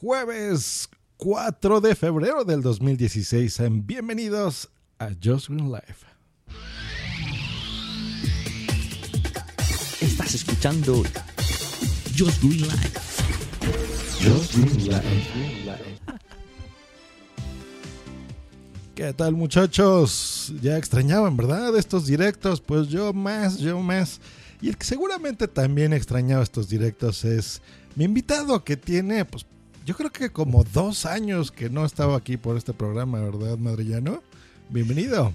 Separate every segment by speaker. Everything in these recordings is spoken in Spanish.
Speaker 1: Jueves 4 de febrero del 2016. Bienvenidos a Just Green Life.
Speaker 2: Estás escuchando Just Green Life. Just Green Life.
Speaker 1: ¿Qué tal muchachos? Ya extrañaban, ¿verdad? Estos directos, pues yo más, yo más. Y el que seguramente también extrañaba estos directos es mi invitado que tiene, pues yo creo que como dos años que no estaba aquí por este programa, ¿verdad, Madrillano? Bienvenido.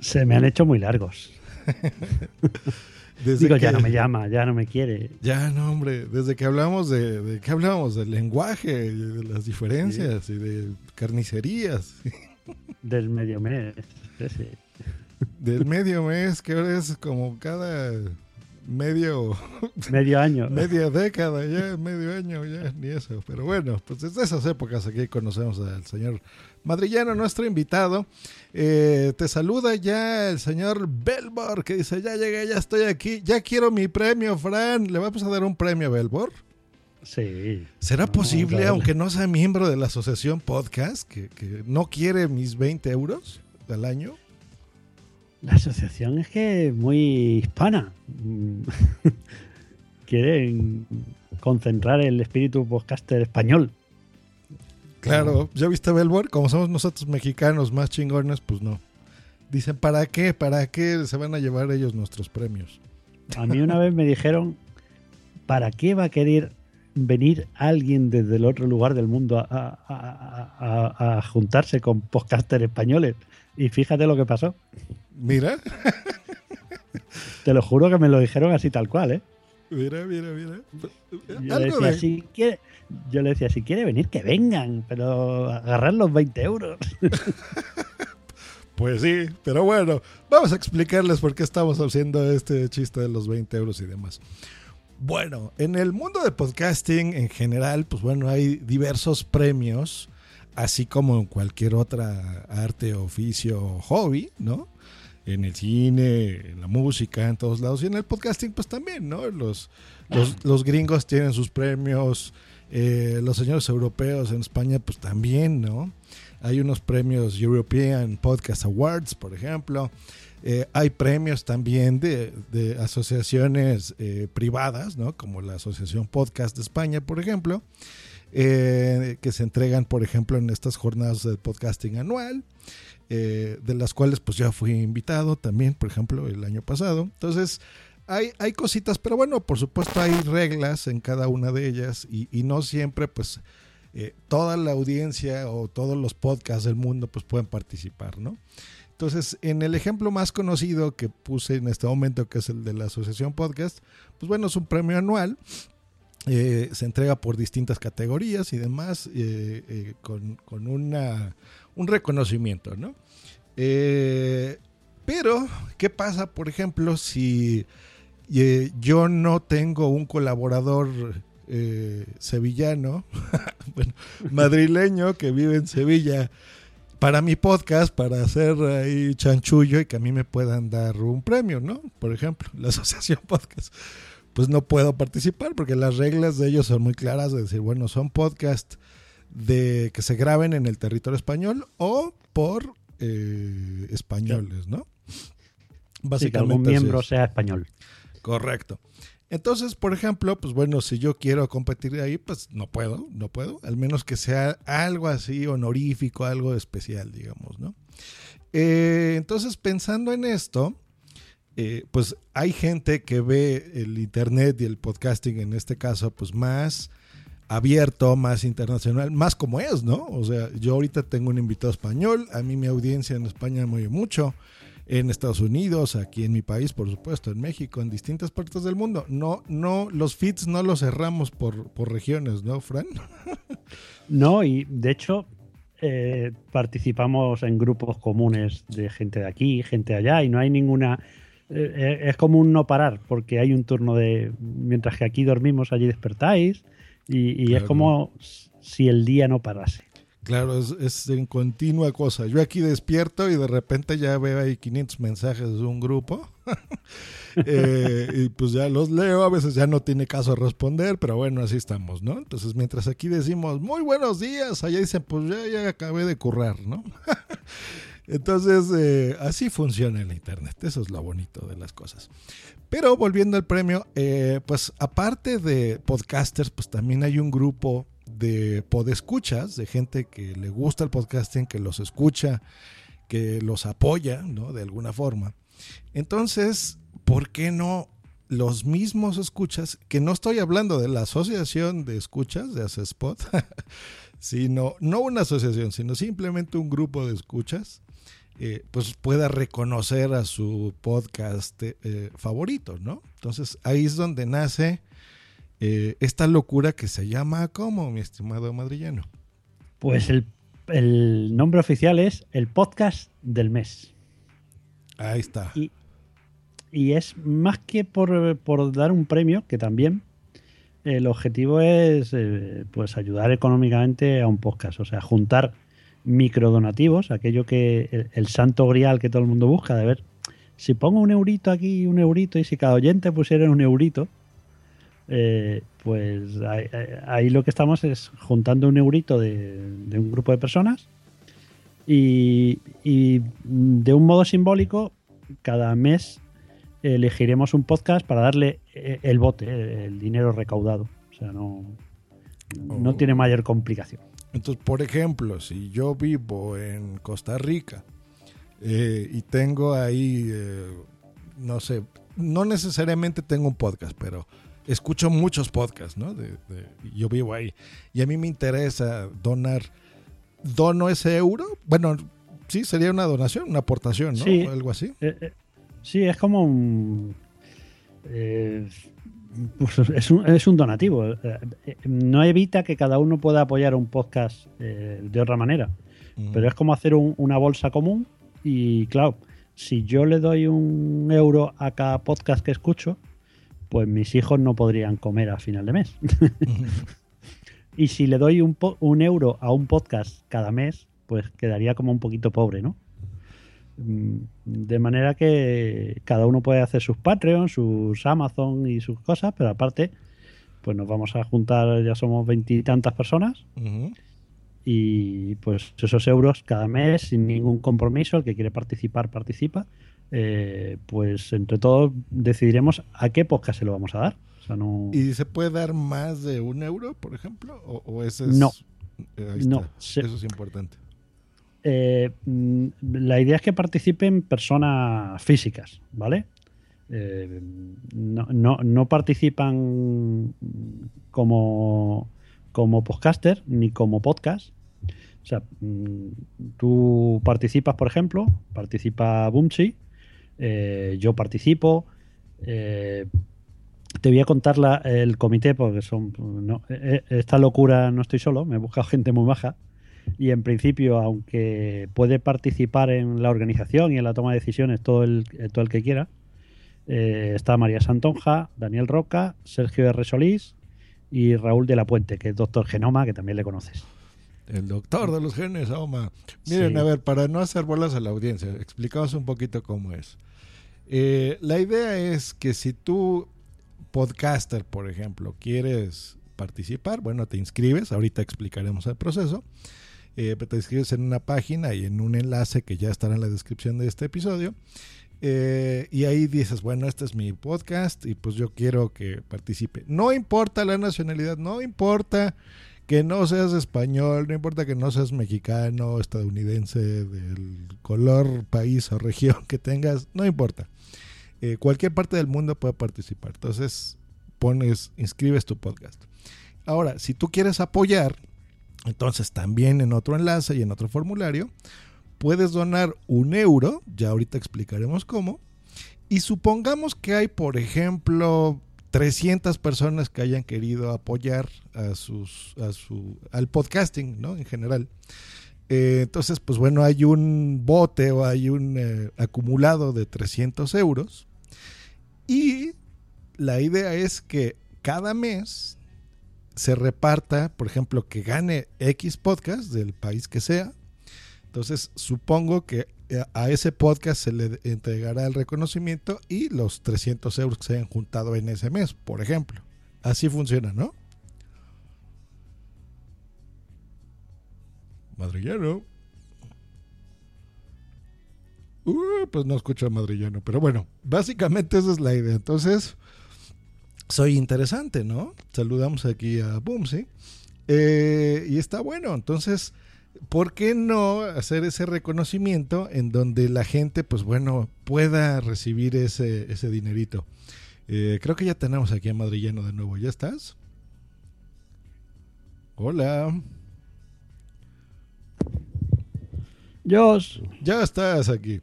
Speaker 3: Se me han hecho muy largos.
Speaker 1: Desde
Speaker 3: Digo,
Speaker 1: que-
Speaker 3: ya no me llama, ya no me quiere.
Speaker 1: Ya, no, hombre, desde que hablamos de, de qué hablamos, del lenguaje, y de las diferencias y de carnicerías,
Speaker 3: Del medio mes.
Speaker 1: del medio mes, que ahora es como cada medio,
Speaker 3: Medio año.
Speaker 1: media década, ya medio año, ya ni eso. Pero bueno, pues desde esas épocas aquí conocemos al señor Madrillano, nuestro invitado. Eh, te saluda ya el señor Belbor, que dice, ya llegué, ya estoy aquí, ya quiero mi premio, Fran. ¿Le vamos a dar un premio a Belbor?
Speaker 3: Sí.
Speaker 1: ¿Será
Speaker 3: Vamos a
Speaker 1: posible, aunque no sea miembro de la asociación podcast, que, que no quiere mis 20 euros al año?
Speaker 3: La asociación es que es muy hispana. Quieren concentrar el espíritu podcaster español.
Speaker 1: Claro, ¿ya viste Belbor? Como somos nosotros mexicanos más chingones, pues no. Dicen, ¿para qué? ¿Para qué se van a llevar ellos nuestros premios?
Speaker 3: A mí una vez me dijeron, ¿para qué va a querer venir alguien desde el otro lugar del mundo a, a- a- a- a juntarse con podcasters españoles? Y fíjate lo que pasó.
Speaker 1: Mira,
Speaker 3: Te lo juro que me lo dijeron así tal cual, ¿eh?
Speaker 1: mira, mira, mira.
Speaker 3: Yo le, decía,
Speaker 1: de-
Speaker 3: si quiere, yo le decía, si quiere venir, que vengan, pero agarrar los 20 euros.
Speaker 1: Pues sí, pero bueno, vamos a explicarles por qué estamos haciendo este chiste de los 20 euros y demás. Bueno, en el mundo del podcasting en general, pues bueno, hay diversos premios, así como en cualquier otra arte, oficio o hobby, ¿no? En el cine, en la música, en todos lados. Y en el podcasting, pues también, ¿no? Los, los, los gringos tienen sus premios, eh, los señores europeos en España, pues también, ¿no? Hay unos premios European Podcast Awards, por ejemplo. Eh, hay premios también de, de asociaciones eh, privadas, ¿no? Como la Asociación Podcast de España, por ejemplo, eh, que se entregan, por ejemplo, en estas jornadas de podcasting anual, eh, de las cuales pues yo fui invitado también, por ejemplo, el año pasado. Entonces, hay, hay cositas, pero bueno, por supuesto hay reglas en cada una de ellas y, y no siempre pues eh, toda la audiencia o todos los podcasts del mundo pues pueden participar, ¿no? Entonces, en el ejemplo más conocido que puse en este momento, que es el de la Asociación Podcast, pues bueno, es un premio anual. Eh, se entrega por distintas categorías y demás, eh, eh, con, con una, un reconocimiento, ¿no? Eh, pero, ¿qué pasa, por ejemplo, si yo no tengo un colaborador sevillano, bueno, madrileño que vive en Sevilla para mi podcast, para hacer ahí chanchullo y que a mí me puedan dar un premio, ¿no? Por ejemplo, la asociación podcast. Pues no puedo participar porque las reglas de ellos son muy claras de decir, bueno, son podcast de que se graben en el territorio español o por eh, españoles, ¿no?
Speaker 3: Sí, que algún miembro
Speaker 1: es.
Speaker 3: sea español.
Speaker 1: Correcto. Entonces, por ejemplo, pues bueno, si yo quiero competir ahí, pues no puedo, no puedo, al menos que sea algo así honorífico, algo especial, digamos, ¿no? Eh, entonces, pensando en esto, eh, pues hay gente que ve el Internet y el podcasting en este caso, pues más abierto, más internacional, más como es, ¿no? O sea, yo ahorita tengo un invitado español, a mí mi audiencia en España me oye mucho, en Estados Unidos, aquí en mi país, por supuesto, en México, en distintas partes del mundo. No, no, los feeds no los cerramos por, por regiones, ¿no, Fran?
Speaker 3: No, y de hecho eh, participamos en grupos comunes de gente de aquí, gente de allá, y no hay ninguna... eh, eh, es como un no parar, porque hay un turno de... Mientras que aquí dormimos, allí despertáis, y, y es como si el día no parase.
Speaker 1: Claro, es, es en continua cosa. Yo aquí despierto y de repente ya veo ahí 500 mensajes de un grupo. Eh, y pues ya los leo, a veces ya no tiene caso responder, pero bueno, así estamos, ¿no? Entonces, mientras aquí decimos, muy buenos días, allá dicen, pues ya, ya acabé de currar, ¿no? Entonces, eh, así funciona el Internet, eso es lo bonito de las cosas. Pero volviendo al premio, eh, pues aparte de podcasters, pues también hay un grupo de podescuchas, de gente que le gusta el podcasting, que los escucha, que los apoya, ¿no? De alguna forma. Entonces, ¿por qué no los mismos escuchas? Que no estoy hablando de la asociación de escuchas de Acespot, sino no una asociación, sino simplemente un grupo de escuchas, eh, pues pueda reconocer a su podcast eh, favorito, ¿no? Entonces ahí es donde nace eh, esta locura que se llama ¿cómo, mi estimado madrillano?
Speaker 3: Pues el, el nombre oficial es el podcast del mes.
Speaker 1: Ahí está.
Speaker 3: Y, y es más que por, por dar un premio, que también el objetivo es eh, pues ayudar económicamente a un podcast, o sea, juntar microdonativos, aquello que el, el santo grial que todo el mundo busca, de ver si pongo un eurito aquí, un eurito, y si cada oyente pusiera un eurito, eh, pues ahí, ahí lo que estamos es juntando un eurito de, de un grupo de personas y, y de un modo simbólico, cada mes elegiremos un podcast para darle eh, el bote, el dinero recaudado. O sea, no, no
Speaker 1: Oh.
Speaker 3: tiene mayor complicación.
Speaker 1: Entonces, por ejemplo, si yo vivo en Costa Rica eh, y tengo ahí, eh, no sé, no necesariamente tengo un podcast, pero escucho muchos podcasts, ¿no? De- de- yo vivo ahí y a mí me interesa donar, dono ese euro, bueno, sí, sería una donación, una aportación, ¿no?
Speaker 3: Sí.
Speaker 1: Algo así.
Speaker 3: Eh, eh, sí, es como un. Pues es, un es un donativo. Eh, eh, no evita que cada uno pueda apoyar un podcast eh, de otra manera. Pero es como hacer un- una bolsa común y claro, si yo le doy un euro a cada podcast que escucho, pues mis hijos no podrían comer a final de mes. y si le doy un, un euro a un podcast cada mes, pues quedaría como un poquito pobre, ¿no? De manera que cada uno puede hacer sus Patreon, sus Amazon y sus cosas, pero aparte, pues nos vamos a juntar, ya somos veintitantas personas, y pues esos euros cada mes sin ningún compromiso, el que quiere participar participa, eh, pues entre todos decidiremos a qué podcast se lo vamos a dar. O sea, no,
Speaker 1: ¿Y se puede dar más de un euro, por ejemplo? ¿O, o ese es...?
Speaker 3: No.
Speaker 1: Eh, ahí
Speaker 3: No,
Speaker 1: está.
Speaker 3: se-
Speaker 1: Eso es importante.
Speaker 3: Eh, mm, la idea es que participen personas físicas, ¿vale? Eh, no, no- participan como, como podcaster ni como podcast. O sea, mm, tú participas, por ejemplo, participa Bumchi, eh, yo participo. te voy a contar la- el comité porque son esta locura no estoy solo, me he buscado gente muy baja y en principio, aunque puede participar en la organización y en la toma de decisiones todo el, eh, todo el que quiera, eh, está María Santonja, Daniel Roca, Sergio R. Solís y Raúl de la Puente, que es doctor Genoma, que también le conoces.
Speaker 1: El doctor de los genes, Oma. Miren,
Speaker 3: Sí.
Speaker 1: a ver, para no hacer bolas a la audiencia, explicamos un poquito cómo es. Eh, la idea es que si tú, podcaster, por ejemplo, quieres participar, bueno, te inscribes, ahorita explicaremos el proceso. Eh, te inscribes en una página y en un enlace que ya estará en la descripción de este episodio. Eh, y ahí dices, bueno, este es mi podcast y pues yo quiero que participe. No importa la nacionalidad, no importa que no seas español, no importa que no seas mexicano, estadounidense, del color, país o región que tengas, no importa. Eh, cualquier parte del mundo puede participar. Entonces, pones, inscribes tu podcast. Ahora, si tú quieres apoyar, entonces también en otro enlace y en otro formulario, puedes donar un euro, ya ahorita explicaremos cómo, y supongamos que hay, por ejemplo, 300 personas que hayan querido apoyar a sus, a su, al podcasting, ¿no? En general. Eh, entonces, pues bueno, hay un bote o hay un eh, acumulado de 300 euros. Y la idea es que cada mes se reparta, por ejemplo, que gane X podcast del país que sea. Entonces, supongo que a ese podcast se le entregará el reconocimiento y los 300 euros que se hayan juntado en ese mes, por ejemplo. Así funciona, ¿no? Madrillano. Uh, pues no escucho Madrillano, pero bueno, básicamente esa es la idea. Entonces, soy interesante, ¿no? Saludamos aquí a Boomsy. Eh, y está bueno, entonces, ¿por qué no hacer ese reconocimiento en donde la gente, pues bueno, pueda recibir ese, ese dinerito? Eh, creo que ya tenemos aquí a Madrillano de nuevo. ¿Ya estás? Hola.
Speaker 3: Josh.
Speaker 1: Ya estás aquí.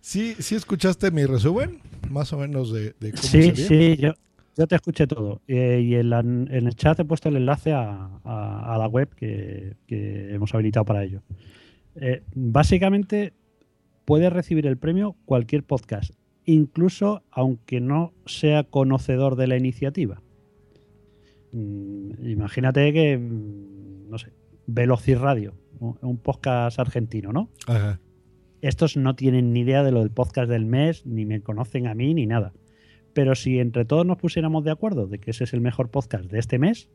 Speaker 1: ¿Sí, sí escuchaste mi resumen? Más o menos de, de cómo
Speaker 3: Sí,
Speaker 1: sería?
Speaker 3: sí, yo, yo te escuché todo. Eh, y en, la- en el chat he puesto el enlace a, a- a la web que, que hemos habilitado para ello. Eh, básicamente, puedes recibir el premio cualquier podcast, incluso aunque no sea conocedor de la iniciativa. Mm, imagínate que, mm, no sé, Velocirradio, un un podcast argentino, ¿no?
Speaker 1: Ajá.
Speaker 3: estos no tienen ni idea de lo del podcast del mes, ni me conocen a mí, ni nada. Pero si entre todos nos pusiéramos de acuerdo de que ese es el mejor podcast de este mes,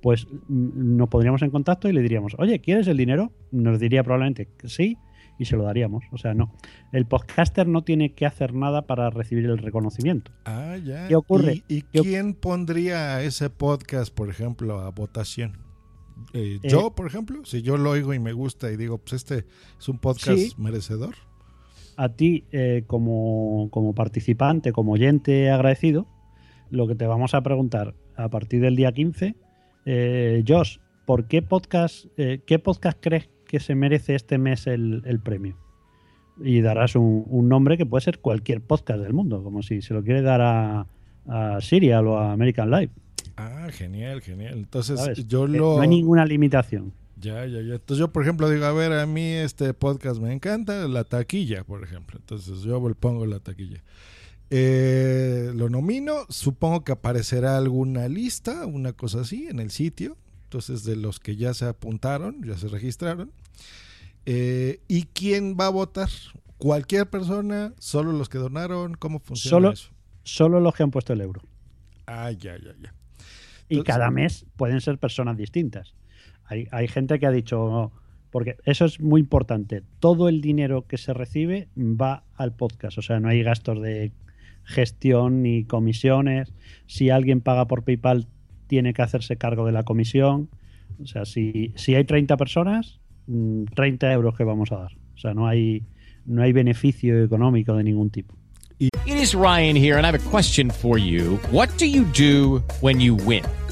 Speaker 3: pues mm, nos pondríamos en contacto y le diríamos, oye, ¿quieres el dinero? Nos diría probablemente que sí y se lo daríamos. O sea, no. El podcaster no tiene que hacer nada para recibir el reconocimiento.
Speaker 1: Ah, ya.
Speaker 3: ¿Qué ocurre?
Speaker 1: ¿Y, y
Speaker 3: ¿Qué-
Speaker 1: quién pondría ese podcast, por ejemplo, a votación? Eh,
Speaker 3: Eh,
Speaker 1: yo, por ejemplo, si yo lo oigo y me gusta y digo, pues este es un podcast
Speaker 3: Sí.
Speaker 1: merecedor.
Speaker 3: A ti eh, como, como participante, como oyente agradecido, lo que te vamos a preguntar a partir del día 15, eh, Josh, ¿por qué podcast, eh, qué podcast crees que se merece este mes el, el premio? Y darás un, un nombre que puede ser cualquier podcast del mundo, como si se lo quiere dar a, a Serial o a American Life.
Speaker 1: Ah, genial, genial. Entonces
Speaker 3: ¿sabes?
Speaker 1: yo lo...
Speaker 3: No hay ninguna limitación.
Speaker 1: Ya, ya, ya. Entonces yo, por ejemplo, digo, a ver, a mí este podcast me encanta, la taquilla, por ejemplo. Entonces yo pongo la taquilla. Eh, lo nomino, supongo que aparecerá alguna lista, una cosa así, en el sitio. Entonces, de los que ya se apuntaron, ya se registraron. Eh, ¿Y quién va a votar? ¿Cualquier persona? ¿Solo los que donaron? ¿Cómo funciona
Speaker 3: Solo-
Speaker 1: eso?
Speaker 3: Solo los que han puesto el euro.
Speaker 1: Ah, ya, ya, ya.
Speaker 3: Y cada mes pueden ser personas distintas. Hay, hay gente que ha dicho, porque eso es muy importante, todo el dinero que se recibe va al podcast, o sea, no hay gastos de gestión ni comisiones. Si alguien paga por PayPal, tiene que hacerse cargo de la comisión. O sea, si, si hay 30 personas, mm, 30 euros que vamos a dar. O sea, no hay, no hay beneficio económico de ningún tipo.
Speaker 4: It is Ryan here, and I have a question for you. What do you do when you win?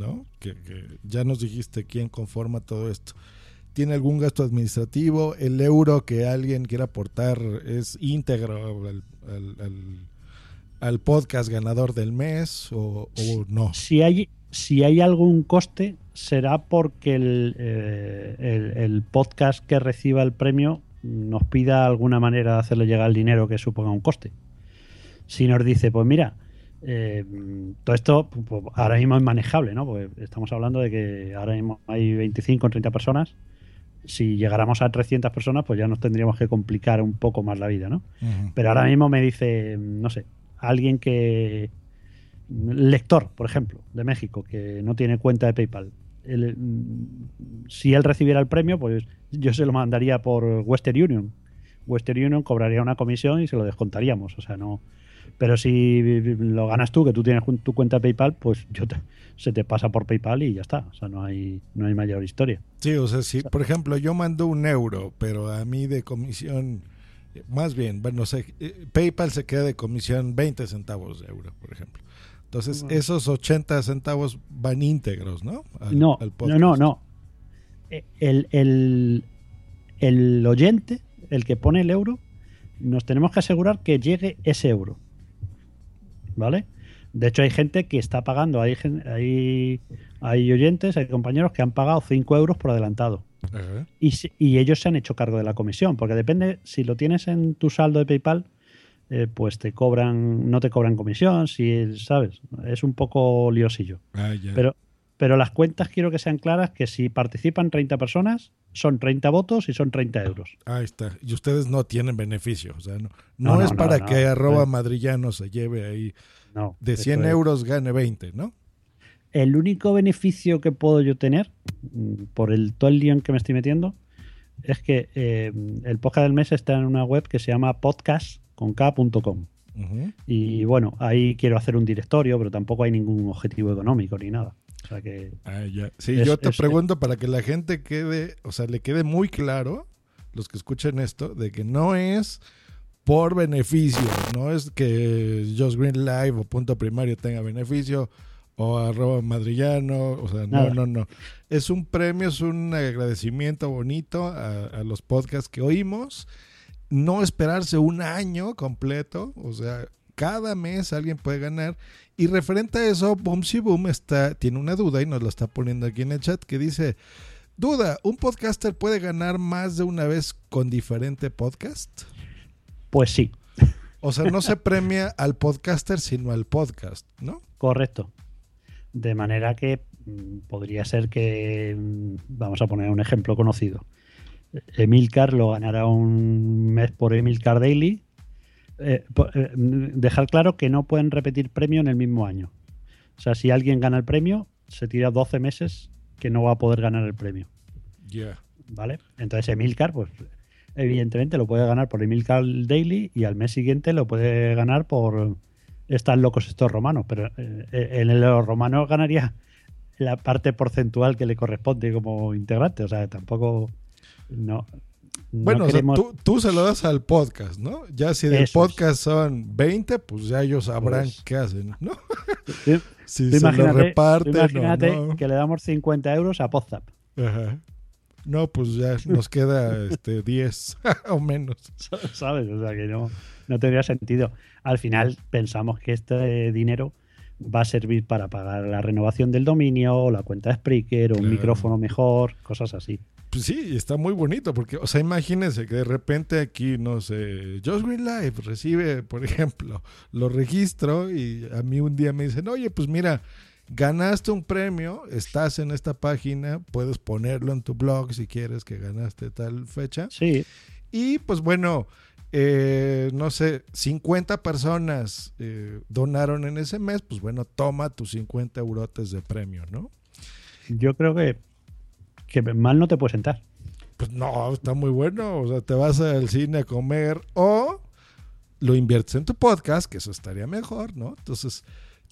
Speaker 1: ¿no? Que, que ya nos dijiste quién conforma todo esto. ¿Tiene algún gasto administrativo? ¿El euro que alguien quiera aportar es íntegro al, al- al- al podcast ganador del mes o, o no?
Speaker 3: si hay, si hay algún coste, será porque el, eh, el- el podcast que reciba el premio nos pida alguna manera de hacerle llegar el dinero que suponga un coste. Si nos dice, pues mira, eh, todo esto pues, ahora mismo es manejable, ¿no? Porque estamos hablando de que ahora mismo hay 25 o 30 personas. Si llegáramos a 300 personas, pues ya nos tendríamos que complicar un poco más la vida, ¿no?
Speaker 1: Ujú.
Speaker 3: Pero ahora mismo me dice, no sé, alguien que. Lector, por ejemplo, de México, que no tiene cuenta de PayPal. Él, mm, si él recibiera el premio, pues yo se lo mandaría por Western Union. Western Union cobraría una comisión y se lo descontaríamos. O sea, no. Pero si lo ganas tú, que tú tienes tu cuenta PayPal, pues yo te- se te pasa por PayPal y ya está. O sea, no hay, no hay mayor historia.
Speaker 1: Sí, o sea, si por ejemplo yo mando un euro, pero a mí de comisión, más bien, bueno, eh, PayPal se queda de comisión 20 centavos de euro, por ejemplo. Entonces, esos 80 centavos van íntegros, ¿no? Al-
Speaker 3: No,
Speaker 1: al
Speaker 3: no, no, no. Eh, El, el, el oyente, el que pone el euro, nos tenemos que asegurar que llegue ese euro. ¿Vale? De hecho, hay gente que está pagando, hay, hay, hay oyentes, hay compañeros que han pagado 5 euros por adelantado.
Speaker 1: Ajá.
Speaker 3: Y, si- y ellos se han hecho cargo de la comisión, porque depende, si lo tienes en tu saldo de PayPal, eh, pues te cobran, no te cobran comisión, si sabes, es un poco liosillo.
Speaker 1: Ah.
Speaker 3: Pero, pero las cuentas quiero que sean claras que si participan 30 personas, son 30 votos y son 30 euros.
Speaker 1: Ahí está. Y ustedes no tienen beneficio. O sea, no, no, es
Speaker 3: no,
Speaker 1: para que arroba madrillano se lleve ahí
Speaker 3: No,
Speaker 1: de
Speaker 3: esto
Speaker 1: 100
Speaker 3: es-
Speaker 1: euros gane 20, ¿no?
Speaker 3: El único beneficio que puedo yo tener, mm, por el todo el lío en que me estoy metiendo, es que eh, el podcast del mes está en una web que se llama podcast.com.
Speaker 1: Ujú.
Speaker 3: Y bueno, ahí quiero hacer un directorio, pero tampoco hay ningún objetivo económico ni nada. Sea que
Speaker 1: Ah, ya. Sí,
Speaker 3: Es-
Speaker 1: yo te
Speaker 3: es-
Speaker 1: pregunto para que la gente quede, o sea, le quede muy claro, los que escuchen esto, de que no es por beneficio, no es que Just Green Live o Punto Primario tenga beneficio o arroba madrillano, o sea, no,
Speaker 3: Nada.
Speaker 1: no, no. Es un premio, es un agradecimiento bonito a, a los podcasts que oímos. No esperarse un año completo, o sea, cada mes alguien puede ganar. Y referente a eso, Boomsy Boom está, tiene una duda y nos lo está poniendo aquí en el chat que dice, duda, ¿un podcaster puede ganar más de una vez con diferente podcast?
Speaker 3: Pues sí,
Speaker 1: O sea, no se premia al podcaster, sino al podcast, ¿no?
Speaker 3: correcto. De manera que mm, podría ser que, mm, vamos a poner un ejemplo conocido. Emilcar lo ganará un mes por Emilcar Daily. Eh, eh, dejar claro que no pueden repetir premio en el mismo año. O sea, si alguien gana el premio, se tira 12 meses que no va a poder ganar el premio. ¿Vale? Entonces Emilcar, pues evidentemente lo puede ganar por Emilcar Daily y al mes siguiente lo puede ganar por Están locos estos romanos, pero eh, en el romano ganaría la parte porcentual que le corresponde como integrante, o sea, tampoco no, no
Speaker 1: Bueno, o sea, tú, tú se lo das al podcast, ¿no? Ya si del
Speaker 3: Eso
Speaker 1: podcast son 20, pues ya ellos sabrán
Speaker 3: Pues-
Speaker 1: qué hacen, ¿no?
Speaker 3: Tú-
Speaker 1: Si
Speaker 3: tú
Speaker 1: se lo reparten
Speaker 3: imagínate
Speaker 1: no.
Speaker 3: que le damos 50 euros a Podzap.
Speaker 1: Ajá. No, pues ya nos queda este 10 o menos.
Speaker 3: ¿sabes? O sea que no, no tendría sentido. Al final pensamos que este dinero va a servir para pagar la renovación del dominio, la cuenta de Spreaker, o un
Speaker 1: Claro.
Speaker 3: micrófono mejor, cosas así.
Speaker 1: Pues sí, está muy bonito porque, o sea, imagínense que de repente aquí, no sé, Just Green Live recibe, por ejemplo, lo registro y a mí un día me dicen, oye, pues mira, ganaste un premio, estás en esta página, puedes ponerlo en tu blog si quieres que ganaste tal fecha.
Speaker 3: Sí,
Speaker 1: Y pues bueno, eh, no sé, 50 personas eh, donaron en ese mes, pues bueno, toma tus 50 eurotes de premio, ¿no?
Speaker 3: yo creo que, que mal no te puede sentar.
Speaker 1: Pues no, está muy bueno. O sea, te vas al cine a comer o lo inviertes en tu podcast, que eso estaría mejor, ¿no? Entonces,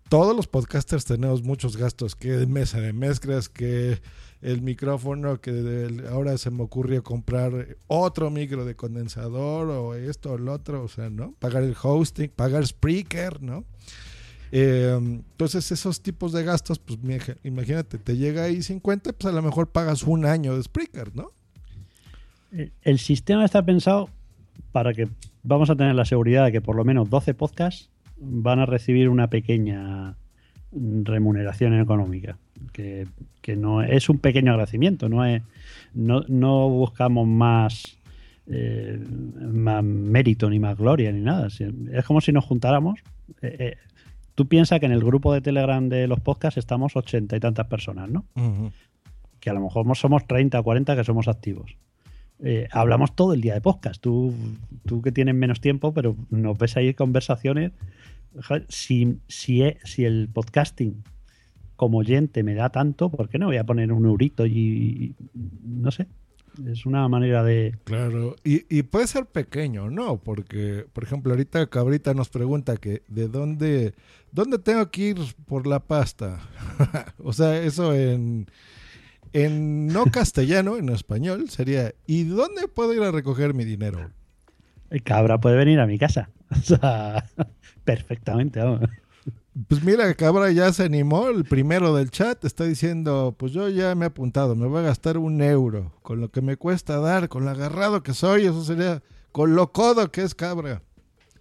Speaker 1: todos los podcasters tenemos muchos gastos, que mesa de mezclas, que el micrófono, que ahora se me ocurrió comprar otro micro de condensador o esto o lo otro, o sea, ¿no? Pagar el hosting, pagar Spreaker, ¿no? Eh, entonces esos tipos de gastos, pues imagínate, te llega ahí 50, pues a lo mejor pagas un año de Spreaker, ¿no?
Speaker 3: El sistema está pensado para que vamos a tener la seguridad de que por lo menos 12 podcasts van a recibir una pequeña remuneración económica. Que, que no es un pequeño agradecimiento, no es no, no buscamos más, eh, más mérito ni más gloria ni nada. Es como si nos juntáramos. eh, eh, tú piensas que en el grupo de Telegram de los podcasts estamos ochenta y tantas personas, ¿no? que a lo mejor somos 30 o 40 que somos activos. Eh, hablamos todo el día de podcast. Tú, tú que tienes menos tiempo, pero nos ves ahí conversaciones. Si, si, e- si el podcasting como oyente me da tanto, ¿por qué no voy a poner un eurito y, y- no sé? Es una manera de...
Speaker 1: Claro, y, y puede ser pequeño, ¿no? Porque, por ejemplo, ahorita Cabrita nos pregunta que de dónde, dónde tengo que ir por la pasta. o sea, eso en, en no castellano, en español, sería, ¿y dónde puedo ir a recoger mi dinero?
Speaker 3: El cabra puede venir a mi casa. O sea, perfectamente. vamos.
Speaker 1: Pues mira, Cabra ya se animó, el primero del chat está diciendo, pues yo ya me he apuntado, me voy a gastar un euro, con lo que me cuesta dar, con lo agarrado que soy, eso sería, con lo codo que es Cabra.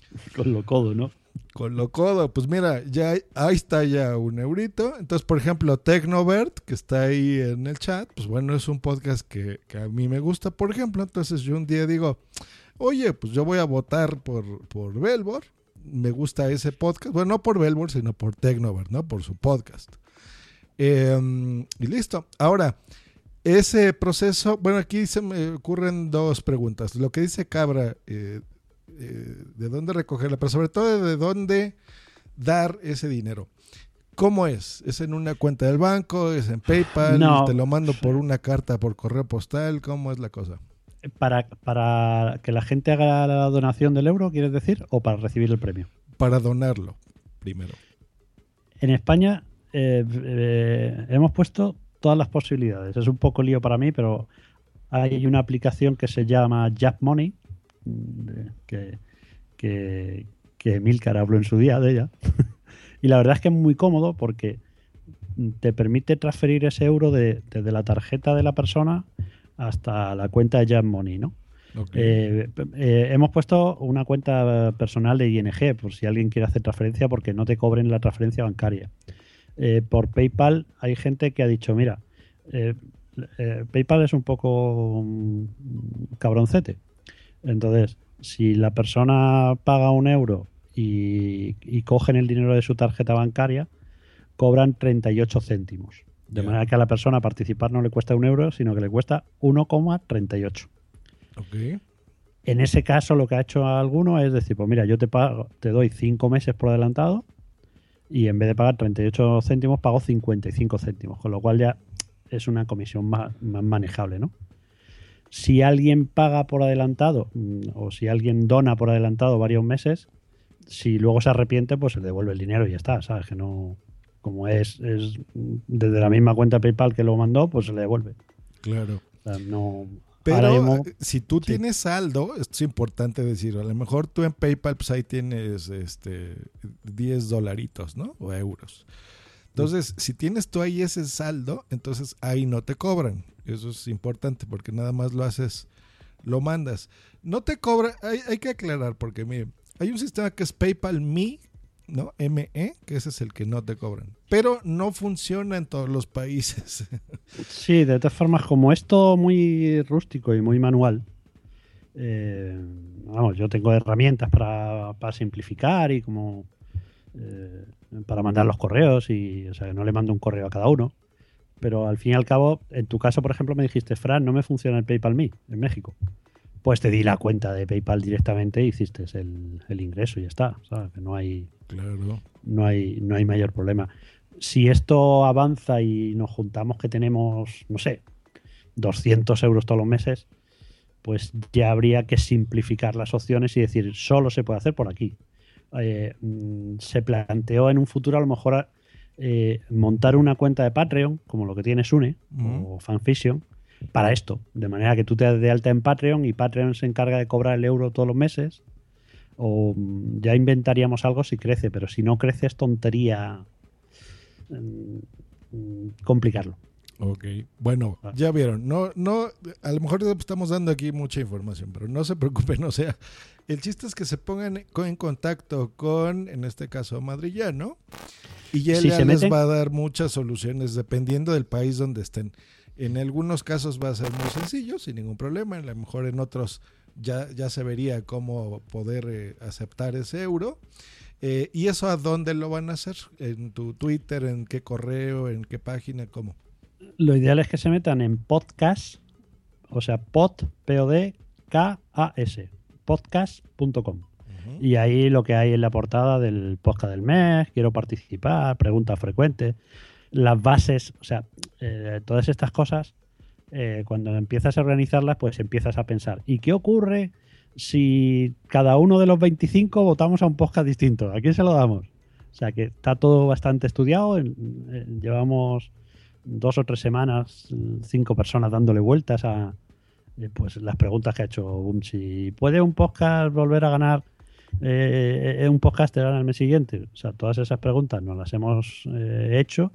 Speaker 3: Con lo codo, ¿no?
Speaker 1: Con lo codo, pues mira, ya ahí está ya un eurito. Entonces, por ejemplo, Tecnovert, que está ahí en el chat, pues bueno, es un podcast que, que a mí me gusta, por ejemplo. Entonces yo un día digo, oye, pues yo voy a votar por, por Belbor. Me gusta ese podcast. Bueno, no por Belbor, sino por Tecnovert, ¿no? Por su podcast. Eh, y listo. Ahora, ese proceso, bueno, aquí se me ocurren dos preguntas. Lo que dice Cabra, eh, eh, de dónde recogerla, pero sobre todo de dónde dar ese dinero. ¿Cómo es? ¿Es en una cuenta del banco? ¿Es en PayPal?
Speaker 3: No.
Speaker 1: ¿Te lo mando por una carta por correo postal? ¿Cómo es la cosa?
Speaker 3: Para, para que la gente haga la donación del euro, ¿quieres decir? ¿O para recibir el premio?
Speaker 1: Para donarlo, primero.
Speaker 3: En España eh, eh, hemos puesto todas las posibilidades. Es un poco lío para mí, pero hay una aplicación que se llama Jab Money, que, que, que Milcar habló en su día de ella. y la verdad es que es muy cómodo porque te permite transferir ese euro de- desde la tarjeta de la persona hasta la cuenta de Jab Money, ¿no? Eh, eh, hemos puesto una cuenta personal de ING por si alguien quiere hacer transferencia porque no te cobren la transferencia bancaria. Eh, por PayPal hay gente que ha dicho, mira, PayPal es un poco mm, cabroncete. Entonces, si la persona paga un euro y, y cogen el dinero de su tarjeta bancaria, cobran 38 céntimos. De manera que a la persona participar no le cuesta un euro, sino que le cuesta 1,38.
Speaker 1: ok.
Speaker 3: En ese caso, lo que ha hecho alguno es decir, pues mira, yo te pago, te doy 5 meses por adelantado y en vez de pagar 38 céntimos, pago 55 céntimos, con lo cual ya es una comisión más, más manejable, ¿no? Si alguien paga por adelantado mm, o si alguien dona por adelantado varios meses, si luego se arrepiente, pues se le devuelve el dinero y ya está, ¿sabes? Que no, como es, es desde la misma cuenta PayPal que lo mandó, pues se le devuelve.
Speaker 1: Claro.
Speaker 3: O sea, no,
Speaker 1: Pero
Speaker 3: mismo-
Speaker 1: eh, si tú
Speaker 3: sí.
Speaker 1: tienes saldo, esto es importante decirlo. A lo mejor tú en PayPal, pues ahí tienes este 10 dolaritos, ¿no? O euros. Entonces, si tienes tú ahí ese saldo, entonces ahí no te cobran. Eso es importante porque nada más lo haces, lo mandas. No te cobra, hay, hay que aclarar porque, mire, hay un sistema que es PayPal Me, ¿no? ME, que ese es el que no te cobran. Pero no funciona en todos los países.
Speaker 3: Sí, de todas formas, como es todo muy rústico y muy manual, eh, vamos, yo tengo herramientas para, para simplificar y como eh, para mandar los correos y, o sea, no le mando un correo a cada uno. Pero al fin y al cabo, en tu caso, por ejemplo, me dijiste, Fran, no me funciona el PayPal Me en México. Pues te di la cuenta de PayPal directamente y hiciste el, el ingreso y ya está. ¿sabes? Que no hay,
Speaker 1: claro.
Speaker 3: no hay, no hay mayor problema. Si esto avanza y nos juntamos que tenemos, no sé, 200 euros todos los meses, pues ya habría que simplificar las opciones y decir, solo se puede hacer por aquí. Eh, mm, se planteó en un futuro a lo mejor eh, montar una cuenta de Patreon, como lo que tiene Sune o Fanfiction, para esto. De manera que tú te das de alta en Patreon y Patreon se encarga de cobrar el euro todos los meses. O mm, ya inventaríamos algo si crece, pero si no crece es tontería mm, mm, complicarlo.
Speaker 1: Ok, bueno,
Speaker 3: Ah.
Speaker 1: ya vieron, no, no, a lo mejor estamos dando aquí mucha información, pero no se preocupen, o sea, el chiste es que se pongan en contacto con, en este caso, Madrillano, y
Speaker 3: Si
Speaker 1: ya les
Speaker 3: meten-
Speaker 1: va a dar muchas soluciones dependiendo del país donde estén. En algunos casos va a ser muy sencillo, sin ningún problema, a lo mejor en otros ya, ya se vería cómo poder eh, aceptar ese euro. Eh, ¿Y eso a dónde lo van a hacer? ¿En tu Twitter? ¿En qué correo? ¿En qué página? ¿Cómo?
Speaker 3: Lo ideal es que se metan en podcast, o sea, pod, P-O-D-K-A-S, podcast.com. Y ahí lo que hay en la portada del podcast del mes, quiero participar, preguntas frecuentes, las bases, o sea, eh, todas estas cosas eh, cuando empiezas a organizarlas, pues empiezas a pensar, ¿y qué ocurre si cada uno de los 25 votamos a un podcast distinto? ¿A quién se lo damos? O sea que está todo bastante estudiado. llevamos dos o tres semanas, cinco personas dándole vueltas a eh, pues las preguntas que ha hecho Bumchi. ¿Puede un podcast volver a ganar eh, eh, un podcaster ahora en el mes siguiente? O sea, todas esas preguntas nos las hemos eh, hecho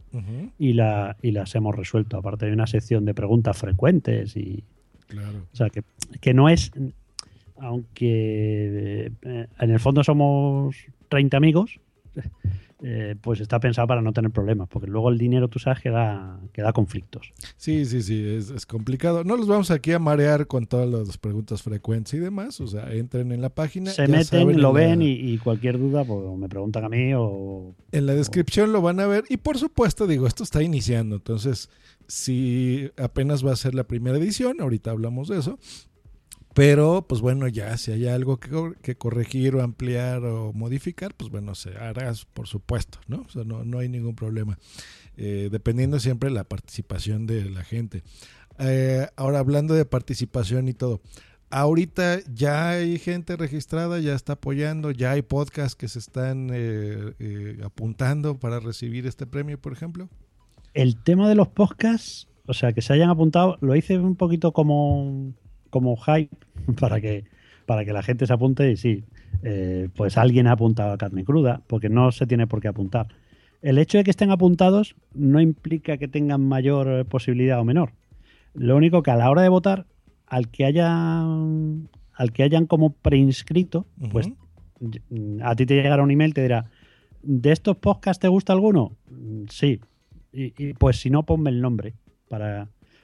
Speaker 3: y, la, y las hemos resuelto. Aparte hay una sección de preguntas frecuentes y,
Speaker 1: Claro.
Speaker 3: o sea, que, que no es, aunque eh, en el fondo somos 30 amigos, eh, pues está pensado para no tener problemas, porque luego el dinero, tú sabes, que da, que da conflictos.
Speaker 1: Sí, sí, sí, es, es complicado. No los vamos aquí a marear con todas las preguntas frecuentes y demás. O sea, entren en la página.
Speaker 3: Se meten, lo
Speaker 1: en
Speaker 3: ven
Speaker 1: la-
Speaker 3: y, y cualquier duda pues, me preguntan a mí o...
Speaker 1: En la descripción lo van a ver y por supuesto digo, esto está iniciando, entonces si apenas va a ser la primera edición, ahorita hablamos de eso, pero pues bueno, ya si hay algo que, cor- que corregir o ampliar o modificar, pues bueno, se hará por supuesto, ¿no? O sea, no, no hay ningún problema, Eh, dependiendo siempre de la participación de la gente. Eh, ahora hablando de participación y todo. Ahorita ya hay gente registrada, ya está apoyando, ya hay podcasts que se están eh, eh, apuntando para recibir este premio, por ejemplo.
Speaker 3: El tema de los podcasts, o sea, que se hayan apuntado, lo hice un poquito como, como hype para que, para que la gente se apunte y sí, eh, pues alguien ha apuntado a carne cruda, porque no se tiene por qué apuntar. El hecho de que estén apuntados no implica que tengan mayor eh, posibilidad o menor. Lo único que a la hora de votar, al que hayan, al que hayan como preinscrito, pues y- a ti te llegará un email, te dirá, ¿de estos podcasts te gusta alguno? Mm, Sí. Y, y, pues si no, ponme el nombre. Para,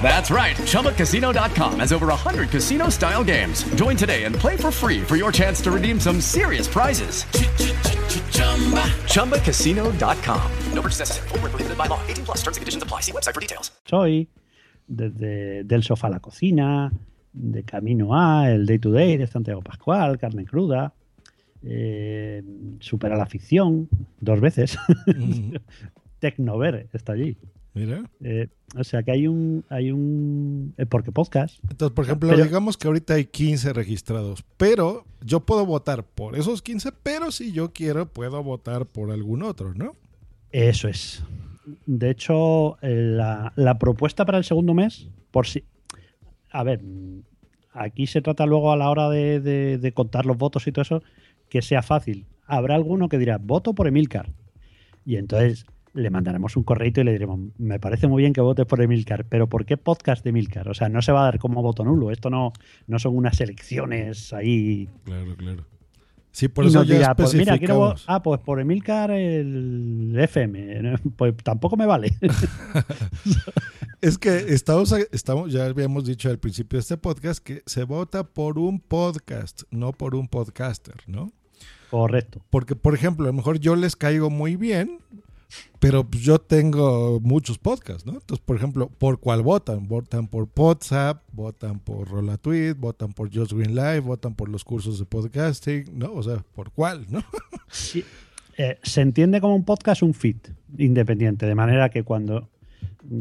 Speaker 5: That's right. ChumbaCasino.com has over 100 casino style games. Join today and play for free for your chance to redeem some serious prizes. ChumbaCasino.com.
Speaker 6: No purchase necessary. Prohibited by law. 18 plus. Terms and conditions apply. See website for details.
Speaker 3: Soy, desde del sofá a la cocina, de camino a, el day to day de Santiago Pascual, carne cruda, eh, supera la ficción, dos veces. Tecnover está allí.
Speaker 1: Mira.
Speaker 3: Eh, o sea que hay un, hay un, eh, porque podcast,
Speaker 1: Entonces, por ejemplo,
Speaker 3: Pero-
Speaker 1: digamos que ahorita hay 15 registrados, pero yo puedo votar por esos 15, pero si yo quiero, puedo votar por algún otro, ¿no?
Speaker 3: Eso es. De hecho, eh, la, la propuesta para el segundo mes, por si. A ver, aquí se trata luego a la hora de, de- de contar los votos y todo eso, que sea fácil. Habrá alguno que dirá, voto por Emilcar. Y entonces le mandaremos un correo y le diremos, me parece muy bien que votes por Emilcar, pero ¿por qué podcast de Emilcar? O sea, no se va a dar como voto nulo. Esto no, no son unas elecciones ahí
Speaker 1: Claro, claro. Sí, por
Speaker 3: y
Speaker 1: eso
Speaker 3: nos
Speaker 1: ya
Speaker 3: dirá, pues mira, quiero, ah, pues por Emilcar el FM, pues tampoco me vale.
Speaker 1: Es que estamos, estamos, ya habíamos dicho al principio de este podcast que se vota por un podcast, no por un podcaster, ¿no?
Speaker 3: Correcto.
Speaker 1: Porque, por ejemplo, a lo mejor yo les caigo muy bien, pero pues yo tengo muchos podcasts, ¿no? Entonces, por ejemplo, ¿por cuál votan? Votan por WhatsApp, votan por Rola Tweet, votan por Just Green Live, votan por los cursos de podcasting, ¿no? O sea, ¿por cuál, no?
Speaker 3: Sí, eh, se entiende como un podcast un feed independiente, de manera que cuando,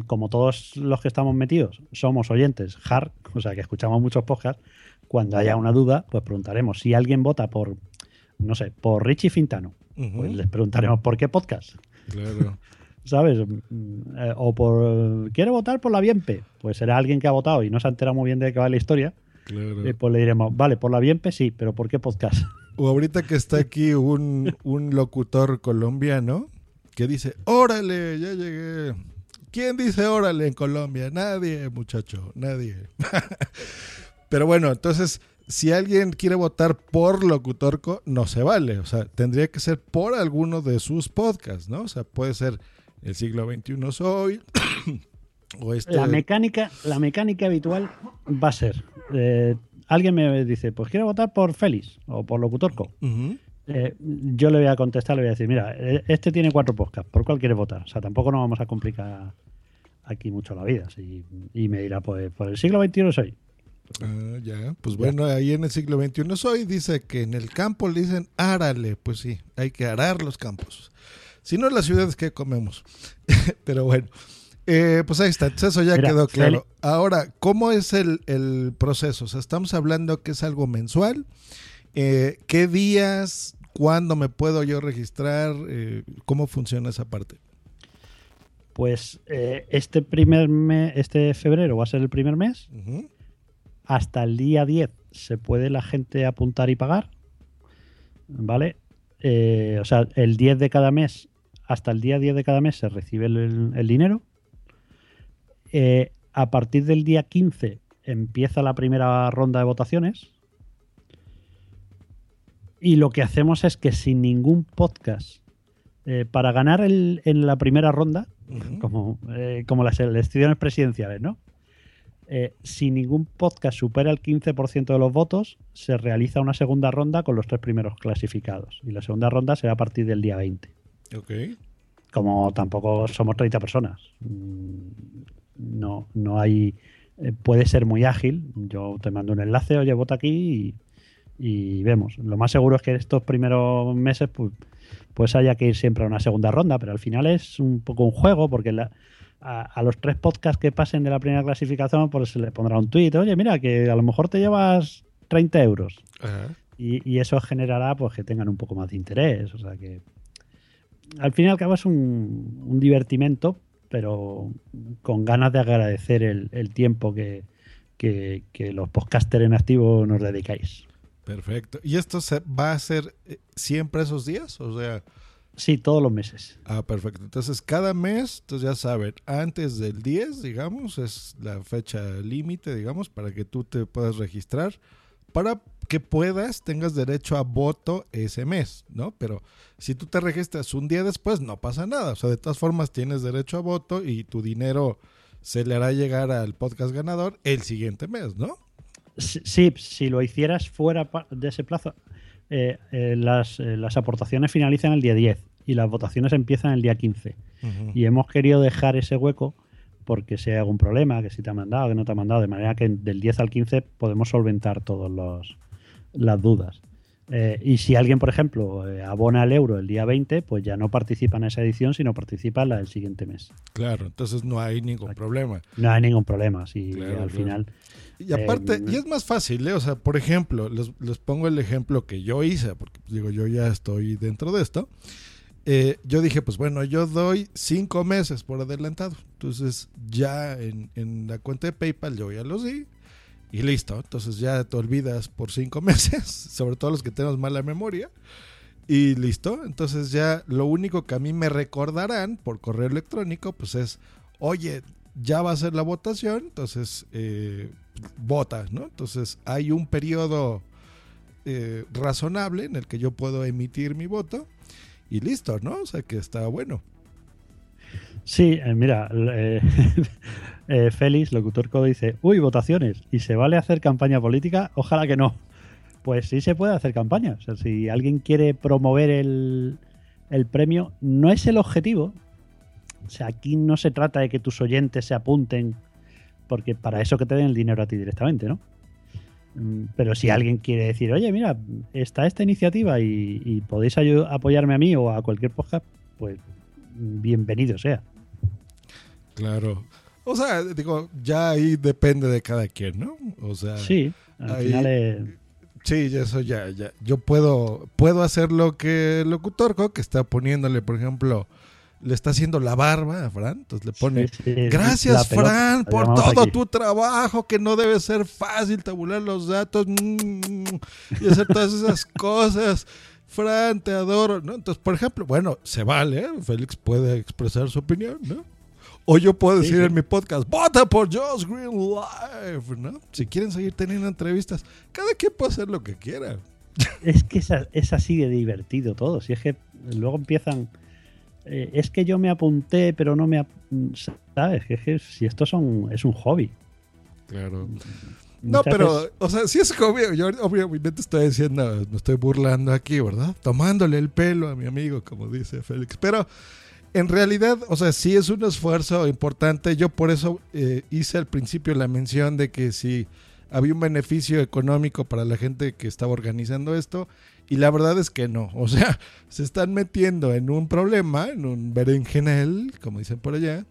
Speaker 3: como todos los que estamos metidos, somos oyentes hard, o sea que escuchamos muchos podcasts, cuando haya una duda, pues preguntaremos. Si alguien vota por, no sé, por Richie Fintano, pues les preguntaremos por qué podcast.
Speaker 1: Claro.
Speaker 3: ¿Sabes? Eh, o por. ¿Quiere votar por la Bienpe? Pues será alguien que ha votado y no se ha enterado muy bien de qué va la historia.
Speaker 1: Claro.
Speaker 3: Y pues le diremos, vale, por la Bienpe sí, pero ¿por qué podcast?
Speaker 1: O ahorita que está aquí un, un locutor colombiano, que dice, órale, ya llegué. ¿Quién dice órale en Colombia? Nadie, muchacho, nadie. Pero bueno, entonces, si alguien quiere votar por Locutorco, no se vale. O sea, tendría que ser por alguno de sus podcasts, ¿no? O sea, puede ser el siglo XXI soy. o este.
Speaker 3: La mecánica, la mecánica habitual va a ser. eh, alguien me dice, pues quiero votar por Félix o por Locutorco. Eh, yo le voy a contestar, le voy a decir, mira, eh, este tiene cuatro podcasts, ¿por cuál quieres votar? O sea, tampoco nos vamos a complicar aquí mucho la vida. sí. Y me dirá, pues por el siglo XXI soy.
Speaker 1: Ah, ya. Pues bueno, ahí en el siglo XXI soy, dice que en el campo le dicen árale. Pues sí, hay que arar los campos. Si no, en las ciudades que comemos. Pero bueno, eh, pues ahí está. Eso ya
Speaker 3: Mira,
Speaker 1: quedó claro. Ahora, ¿cómo es el, el proceso? O sea, estamos hablando que es algo mensual. Eh, ¿Qué días? ¿Cuándo me puedo yo registrar? Eh, ¿Cómo funciona esa parte?
Speaker 3: Pues este primer mes, este febrero va a ser el primer mes.
Speaker 1: Ujú.
Speaker 3: Hasta el día 10 se puede la gente apuntar y pagar. ¿Vale? Eh, o sea, el 10 de cada mes, hasta el día 10 de cada mes se recibe el, el dinero. Eh, a partir del día 15 empieza la primera ronda de votaciones. Y lo que hacemos es que sin ningún podcast, eh, para ganar el- en la primera ronda, como, como las elecciones presidenciales, ¿no? Eh, si ningún podcast supera el 15% de los votos, se realiza una segunda ronda con los tres primeros clasificados. Y la segunda ronda será a partir del día 20.
Speaker 1: Ok.
Speaker 3: Como tampoco somos 30 personas, mm, no, no hay. eh, puede ser muy ágil. Yo te mando un enlace, oye, vota aquí y, y vemos. Lo más seguro es que estos primeros meses, pues, pues haya que ir siempre a una segunda ronda, pero al final es un poco un juego, porque la- a, a los tres podcasts que pasen de la primera clasificación, pues se le pondrá un tuit, oye, mira, que a lo mejor te llevas 30 euros.
Speaker 1: Ajá.
Speaker 3: Y, y eso generará pues que tengan un poco más de interés. O sea que al fin y al cabo es un, un divertimento, pero con ganas de agradecer el, el tiempo que, que- que los podcasters en activo nos dedicáis.
Speaker 1: Perfecto. ¿Y esto se va a ser eh, siempre esos días? O sea,
Speaker 3: Sí, todos los meses.
Speaker 1: ah, perfecto. Entonces, cada mes, entonces ya saben, antes del 10, digamos, es la fecha límite, digamos, para que tú te puedas registrar, para que puedas, tengas derecho a voto ese mes, ¿no? Pero si tú te registras un día después, no pasa nada. O sea, de todas formas, tienes derecho a voto y tu dinero se le hará llegar al podcast ganador el siguiente mes, ¿no?
Speaker 3: Sí, si lo hicieras fuera de ese plazo, eh, eh, las, eh, las aportaciones finalizan el día 10 y las votaciones empiezan el día 15. Y hemos querido dejar ese hueco porque si hay algún problema, que si te ha mandado, que no te ha mandado, de manera que del 10 al 15 podemos solventar todas las dudas. Eh, y si alguien, por ejemplo, eh, abona el euro el día 20, pues ya no participa en esa edición, sino participa en la del siguiente mes.
Speaker 1: Claro, entonces no hay ningún problema.
Speaker 3: No hay ningún problema.
Speaker 1: Claro,
Speaker 3: al
Speaker 1: claro.
Speaker 3: final.
Speaker 1: Y aparte,
Speaker 3: Eh,
Speaker 1: y es más fácil, ¿eh? O sea, por ejemplo, les, les pongo el ejemplo que yo hice, porque pues, digo, yo ya estoy dentro de esto. Eh, yo dije, pues bueno, yo doy cinco meses por adelantado. Entonces, ya en, en la cuenta de PayPal yo ya los di y listo. Entonces ya te olvidas por cinco meses, sobre todo los que tenemos mala memoria. Y listo. Entonces ya lo único que a mí me recordarán por correo electrónico, pues es, oye, ya va a ser la votación, entonces eh, vota, ¿no? Entonces hay un periodo eh, razonable en el que yo puedo emitir mi voto y listo, ¿no? O sea que está bueno.
Speaker 3: Sí, eh, mira, eh, eh, Félix, locutor codo, dice, uy, votaciones, ¿y se vale hacer campaña política? Ojalá que no. Pues sí se puede hacer campaña. O sea, si alguien quiere promover el, el premio, no es el objetivo. O sea, aquí no se trata de que tus oyentes se apunten, porque para eso que te den el dinero a ti directamente, ¿no? Pero si alguien quiere decir, oye, mira, está esta iniciativa y, y podéis apoyarme a mí o a cualquier podcast, pues bienvenido sea.
Speaker 1: Claro. O sea, digo, ya ahí depende de cada quien, ¿no? O sea,
Speaker 3: Sí, al
Speaker 1: ahí-
Speaker 3: final es...
Speaker 1: Sí, eso ya, ya. Yo puedo, puedo hacer lo que el locutorco, que está poniéndole, por ejemplo, le está haciendo la barba a Fran, entonces le pone,
Speaker 3: Sí, sí, la
Speaker 1: gracias Fran por todo
Speaker 3: aquí".
Speaker 1: tu trabajo, que no debe ser fácil tabular los datos mm, y hacer todas esas cosas. Fran, te adoro, ¿no? Entonces, por ejemplo, bueno, se vale, ¿eh? Félix puede expresar su opinión, ¿no? O yo puedo decir
Speaker 3: sí.
Speaker 1: en mi podcast, vota por Josh Green Live, ¿no? Si quieren seguir teniendo entrevistas, cada quien puede hacer lo que quiera.
Speaker 3: Es que es, es así de divertido todo. Si es que luego empiezan. Eh, es que yo me apunté, pero no me. ap- ¿Sabes? Que Es que si esto son, es un hobby.
Speaker 1: Claro. No,
Speaker 3: Muchas
Speaker 1: pero, o sea, sí es obvio. Yo obviamente estoy diciendo, me estoy burlando aquí, ¿verdad? Tomándole el pelo a mi amigo, como dice Félix. Pero en realidad, o sea, sí es un esfuerzo importante. Yo por eso eh, hice al principio la mención de que si había un beneficio económico para la gente que estaba organizando esto. Y la verdad es que no. O sea, se están metiendo en un problema, en un berenjenal, como dicen por allá,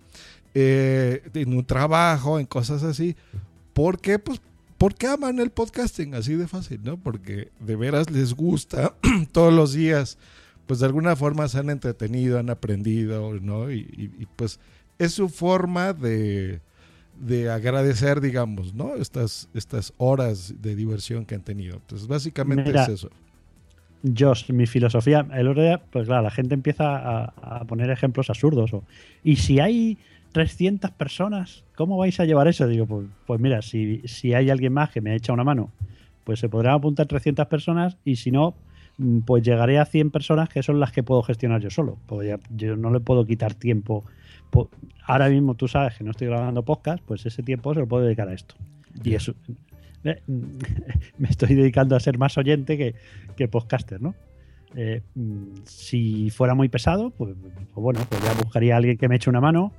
Speaker 1: eh, en un trabajo, en cosas así. ¿Por qué? Pues porque aman el podcasting, así de fácil, ¿no? Porque de veras les gusta todos los días, pues de alguna forma se han entretenido, han aprendido, ¿no? Y, y- y, pues es su forma de, de agradecer, digamos, ¿no? Estas, estas horas de diversión que han tenido. Entonces, básicamente
Speaker 3: Mira,
Speaker 1: es eso.
Speaker 3: Josh, mi filosofía, el otro día, pues claro, la gente empieza a, a poner ejemplos absurdos. O, y si hay 300 personas, ¿cómo vais a llevar eso? Digo, pues, pues mira, si, si hay alguien más que me echa una mano, pues se podrán apuntar 300 personas y si no, mm, pues llegaré a 100 personas que son las que puedo gestionar yo solo. Pues ya- yo no le puedo quitar tiempo. Po- Ahora mismo tú sabes que no estoy grabando podcast, pues ese tiempo se lo puedo dedicar a esto. Y eso, me estoy dedicando a ser más oyente que, que podcaster, ¿no? Eh, si fuera muy pesado, pues, pues bueno, pues ya buscaría a alguien que me eche una mano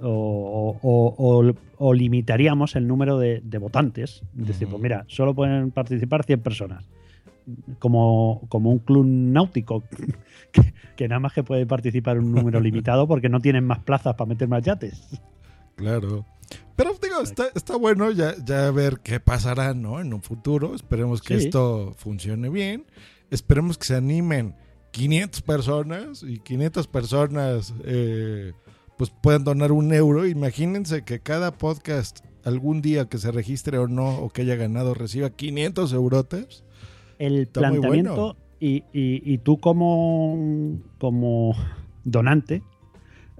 Speaker 3: o, o- o- o limitaríamos el número de, de votantes. Es decir, pues mira, solo pueden participar 100 personas. Como, como un club náutico, que, que nada más que puede participar un número limitado porque no tienen más plazas para meter más yates.
Speaker 1: Claro. Pero digo, está, está bueno ya, ya ver qué pasará, ¿no? En un futuro. Esperemos que
Speaker 3: Sí.
Speaker 1: esto funcione bien. Esperemos que se animen 500 personas y 500 personas eh, pues puedan donar un euro. Imagínense que cada podcast algún día que se registre o no o que haya ganado reciba 500 eurotes.
Speaker 3: el
Speaker 1: Está muy
Speaker 3: planteamiento
Speaker 1: bueno.
Speaker 3: y, y- y tú como, como donante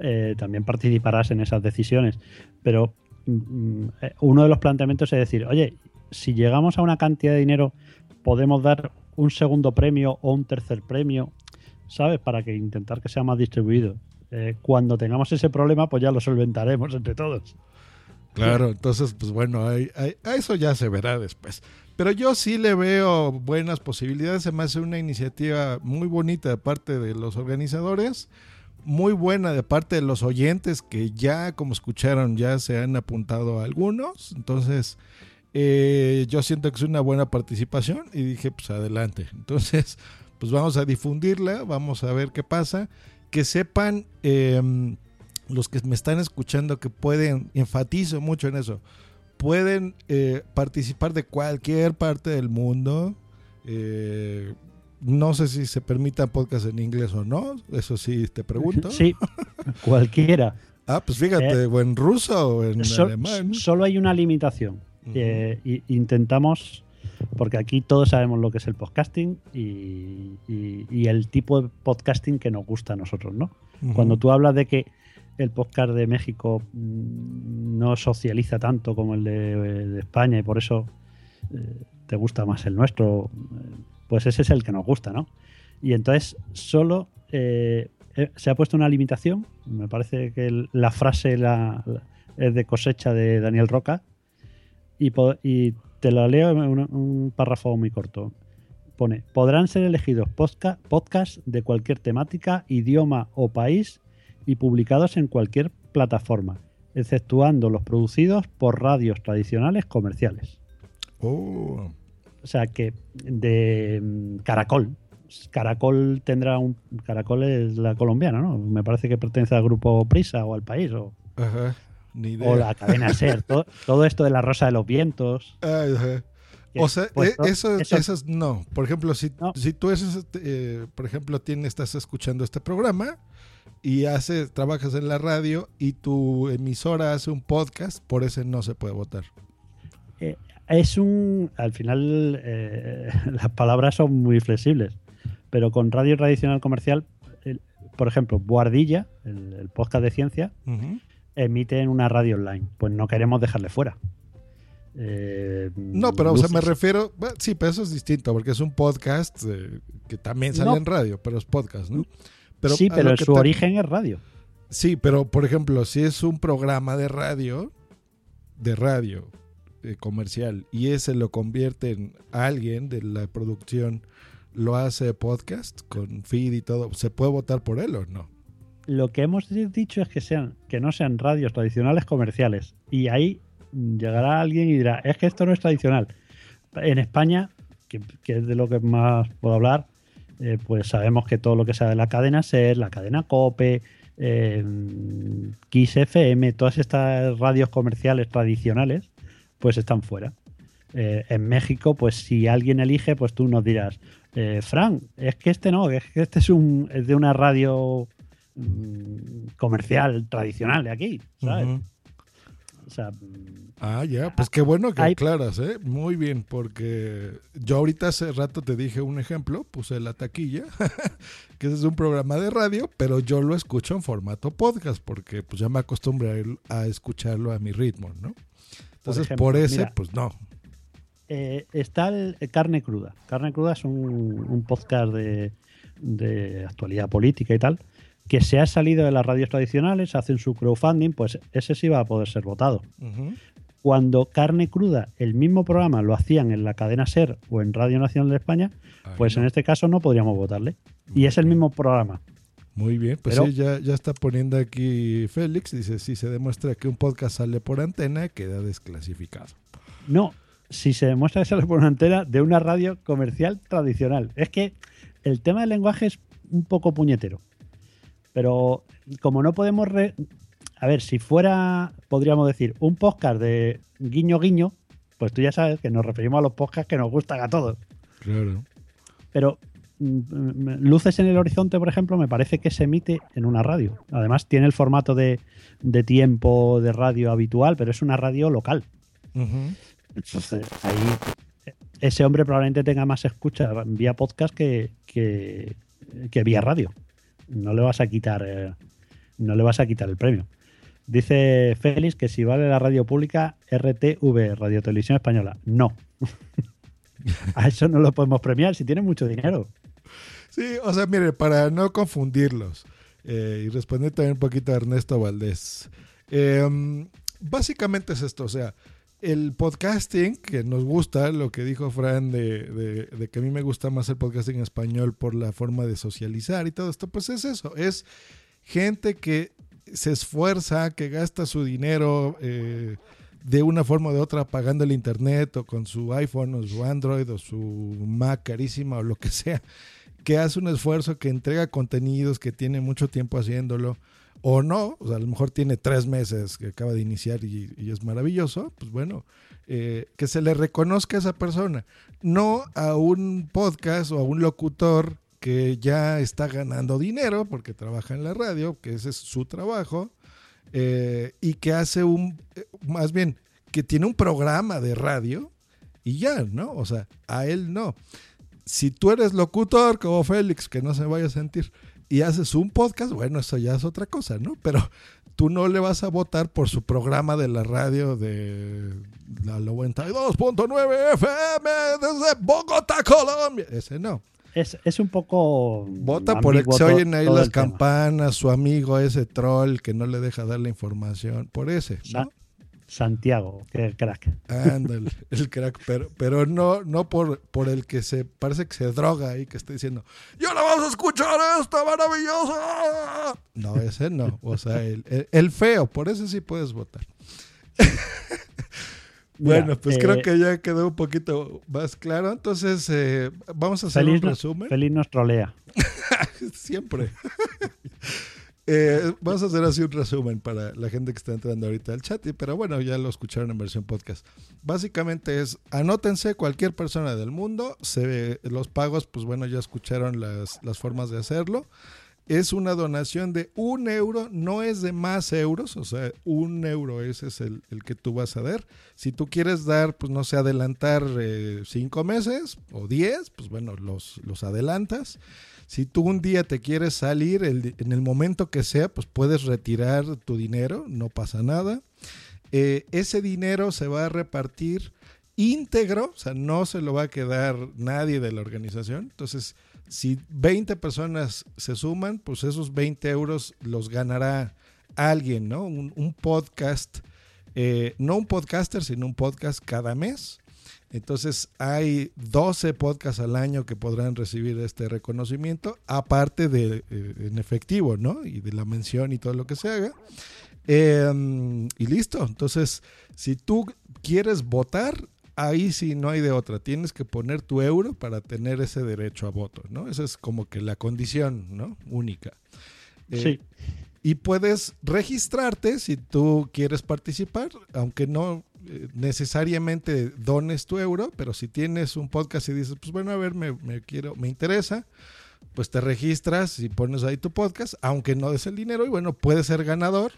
Speaker 3: eh, también participarás en esas decisiones. Pero mm, eh, uno de los planteamientos es decir, oye, si llegamos a una cantidad de dinero, podemos dar un segundo premio o un tercer premio, ¿sabes? Para que intentar que sea más distribuido. Eh, cuando tengamos ese problema, pues ya lo solventaremos entre todos.
Speaker 1: Claro, entonces, pues bueno, a eso ya se verá después. Pero yo sí le veo buenas posibilidades. Me hace una iniciativa muy bonita de parte de los organizadores, muy buena de parte de los oyentes que ya, como escucharon, ya se han apuntado algunos. Entonces, eh, yo siento que es una buena participación y dije, pues adelante. Entonces, pues vamos a difundirla, vamos a ver qué pasa. Que sepan em, los que me están escuchando que pueden, enfatizo mucho en eso, pueden eh, participar de cualquier parte del mundo. Eh, no sé si se permitan podcasts en inglés o no, eso sí te pregunto.
Speaker 3: Sí, cualquiera.
Speaker 1: Ah, pues fíjate,
Speaker 3: Eh,
Speaker 1: o en ruso o en alemán.
Speaker 3: solo hay una limitación. Eh, intentamos, porque aquí todos sabemos lo que es el podcasting y, y- y el tipo de podcasting que nos gusta a nosotros, ¿no? Cuando tú hablas de que el podcast de México mm, no socializa tanto como el de, de España y por eso eh, te gusta más el nuestro, eh, pues ese es el que nos gusta, ¿no? Y entonces solo eh, eh, se ha puesto una limitación, me parece que la frase la- la- es de cosecha de Daniel Roca, y, te lo leo en un, párrafo muy corto. Pone, podrán ser elegidos podca- podcasts de cualquier temática, idioma o país y publicados en cualquier plataforma, exceptuando los producidos por radios tradicionales comerciales.
Speaker 1: Oh,
Speaker 3: O sea que de mm, Caracol. Caracol tendrá un. Caracol es la colombiana, ¿no? Me parece que pertenece al grupo Prisa o al país o,
Speaker 1: ajá, ni idea.
Speaker 3: o la cadena Ser. todo, todo esto de la Rosa de los Vientos.
Speaker 1: Ajá. O sea,
Speaker 3: pues,
Speaker 1: eh, eso,
Speaker 3: eso-
Speaker 1: esas no. Por ejemplo, si,
Speaker 3: No.
Speaker 1: si tú eres, eh, por ejemplo, tienes, estás escuchando este programa y hace, trabajas en la radio y tu emisora hace un podcast, por ese no se puede votar.
Speaker 3: Es un. Al final, eh, las palabras son muy flexibles. pero con radio tradicional comercial, el- por ejemplo, Boardilla, el, el podcast de ciencia, emite en una radio online. Pues no queremos dejarle fuera. Eh,
Speaker 1: No, pero o sea, me refiero. bueno, Sí, pero eso es distinto, porque es un podcast eh, que también sale
Speaker 3: No.
Speaker 1: en radio, pero es podcast, ¿no?
Speaker 3: sí, pero
Speaker 1: lo que
Speaker 3: su
Speaker 1: te-
Speaker 3: origen es radio.
Speaker 1: Sí, pero por ejemplo, si es un programa de radio, de radio eh, comercial, y ese lo convierte en alguien de la producción, lo hace podcast con feed y todo, ¿se puede votar por él o no?
Speaker 3: Lo que hemos dicho es que sean, que no sean radios tradicionales comerciales. Y ahí llegará alguien y dirá, es que esto no es tradicional. En España, que, que es de lo que más puedo hablar, eh, pues sabemos que todo lo que sea de la cadena SER, la cadena COPE, eh, Kiss FM, todas estas radios comerciales tradicionales, pues están fuera. Eh, en México, pues si alguien elige, pues tú nos dirás, eh, Fran, es que este no, es que este es, un, es de una radio mm, comercial tradicional de aquí, ¿sabes? O sea,
Speaker 1: Ah, ya, pues qué bueno que
Speaker 3: Hay-
Speaker 1: aclaras, ¿eh? Muy bien, porque yo ahorita hace rato te dije un ejemplo, puse la taquilla, que ese es un programa de radio, pero yo lo escucho en formato podcast, porque pues ya me acostumbré a escucharlo a mi ritmo, ¿no? Entonces,
Speaker 3: ejemplo,
Speaker 1: por ese,
Speaker 3: mira.
Speaker 1: pues no.
Speaker 3: eh, está el el Carne Cruda. Carne Cruda es un, un podcast de, de actualidad política y tal, que se ha salido de las radios tradicionales, hacen su crowdfunding, pues ese sí va a poder ser votado. Cuando Carne Cruda, el mismo programa, lo hacían en la cadena SER o en Radio Nacional de España,
Speaker 1: Ay,
Speaker 3: pues
Speaker 1: no.
Speaker 3: en este caso no podríamos votarle. Y es el mismo programa.
Speaker 1: Muy bien, pues
Speaker 3: Pero-
Speaker 1: sí, ya, ya está poniendo aquí Félix, dice, si se demuestra que un podcast sale por antena, queda desclasificado.
Speaker 3: No, si se demuestra que sale por una entera de una radio comercial tradicional. Es que el tema del lenguaje es un poco puñetero. Pero como no podemos... re- A ver, si fuera, podríamos decir, un podcast de guiño guiño, pues tú ya sabes que nos referimos a los podcasts que nos gustan a todos.
Speaker 1: Claro.
Speaker 3: Pero Luces en el Horizonte, por ejemplo, me parece que se emite en una radio. Además, tiene el formato de, de tiempo de radio habitual, pero es una radio local. Entonces, ahí ese hombre probablemente tenga más escucha vía podcast que, que, que vía radio. No le vas a quitar eh, no le vas a quitar el premio. Dice Félix que si vale la radio pública, RTV, Radio Televisión Española. No. a eso no lo podemos premiar si tiene mucho dinero.
Speaker 1: Sí, o sea, mire, para no confundirlos eh, y responder también un poquito a Ernesto Valdés. eh, básicamente es esto, o sea, el podcasting que nos gusta, lo que dijo Fran de, de- de que a mí me gusta más el podcasting en español por la forma de socializar y todo esto, pues es eso, es gente que se esfuerza, que gasta su dinero eh, de una forma o de otra pagando el internet o con su iPhone o su Android o su Mac carísima o lo que sea que hace un esfuerzo, que entrega contenidos, que tiene mucho tiempo haciéndolo, o no, o sea, a lo mejor tiene tres meses que acaba de iniciar y, es maravilloso, pues bueno, eh, que se le reconozca a esa persona, no a un podcast o a un locutor que ya está ganando dinero porque trabaja en la radio, que ese es su trabajo, eh, y que hace un, eh, más bien, que tiene un programa de radio y ya, ¿no? O sea, a él no si tú eres locutor como Félix, que no se vaya a sentir, y haces un podcast, bueno, eso ya es otra cosa, ¿no? Pero tú no le vas a votar por su programa de la radio de la 92.9 FM desde Bogotá, Colombia. Ese no.
Speaker 3: Es, es un poco.
Speaker 1: Vota por el que se oyen ahí las
Speaker 3: tema.
Speaker 1: campanas, su amigo ese troll que no le deja dar la información. Por ese, ¿no?
Speaker 3: Santiago, que crack.
Speaker 1: Ándale, el crack, pero, pero no, no por, por el que se parece que se droga ahí, que está diciendo, ¡Ya la vas a escuchar esta maravillosa! No, ese no. O sea, el, el- el feo, por ese sí puedes votar.
Speaker 3: Mira,
Speaker 1: bueno, pues
Speaker 3: eh,
Speaker 1: creo que ya quedó un poquito más claro. Entonces, eh, vamos a hacer
Speaker 3: Feliz,
Speaker 1: un resumen.
Speaker 3: Feliz nos trolea.
Speaker 1: Siempre. Eh, vamos a hacer así un resumen para la gente que está entrando ahorita al chat, pero bueno, ya lo escucharon en versión podcast. Básicamente es, anótense cualquier persona del mundo, se, los pagos, pues bueno, ya escucharon las, las formas de hacerlo. Es una donación de un euro, no es de más euros, o sea, un euro ese es el, el que tú vas a dar. Si tú quieres dar, pues no sé, adelantar eh, cinco meses o diez, pues bueno, los, los adelantas. Si tú un día te quieres salir, en el momento que sea, pues puedes retirar tu dinero, no pasa nada. Eh, ese dinero se va a repartir íntegro, o sea, no se lo va a quedar nadie de la organización. Entonces, si 20 personas se suman, pues esos 20 euros los ganará alguien, ¿no? Un, podcast, eh, no un podcaster, sino un podcast cada mes. Entonces hay 12 podcasts al año que podrán recibir este reconocimiento, aparte de eh, en efectivo, ¿no? Y de la mención y todo lo que se haga. Eh, y listo. Entonces, si tú quieres votar, ahí sí no hay de otra. Tienes que poner tu euro para tener ese derecho a voto, ¿no? Esa es como que la condición, ¿no? Única. Eh,
Speaker 3: Sí.
Speaker 1: Y puedes registrarte si tú quieres participar, aunque no eh, necesariamente dones tu euro, pero si tienes un podcast y dices, pues bueno, a ver, me, me quiero, me interesa, pues te registras y pones ahí tu podcast, aunque no des el dinero, y bueno, puedes ser ganador.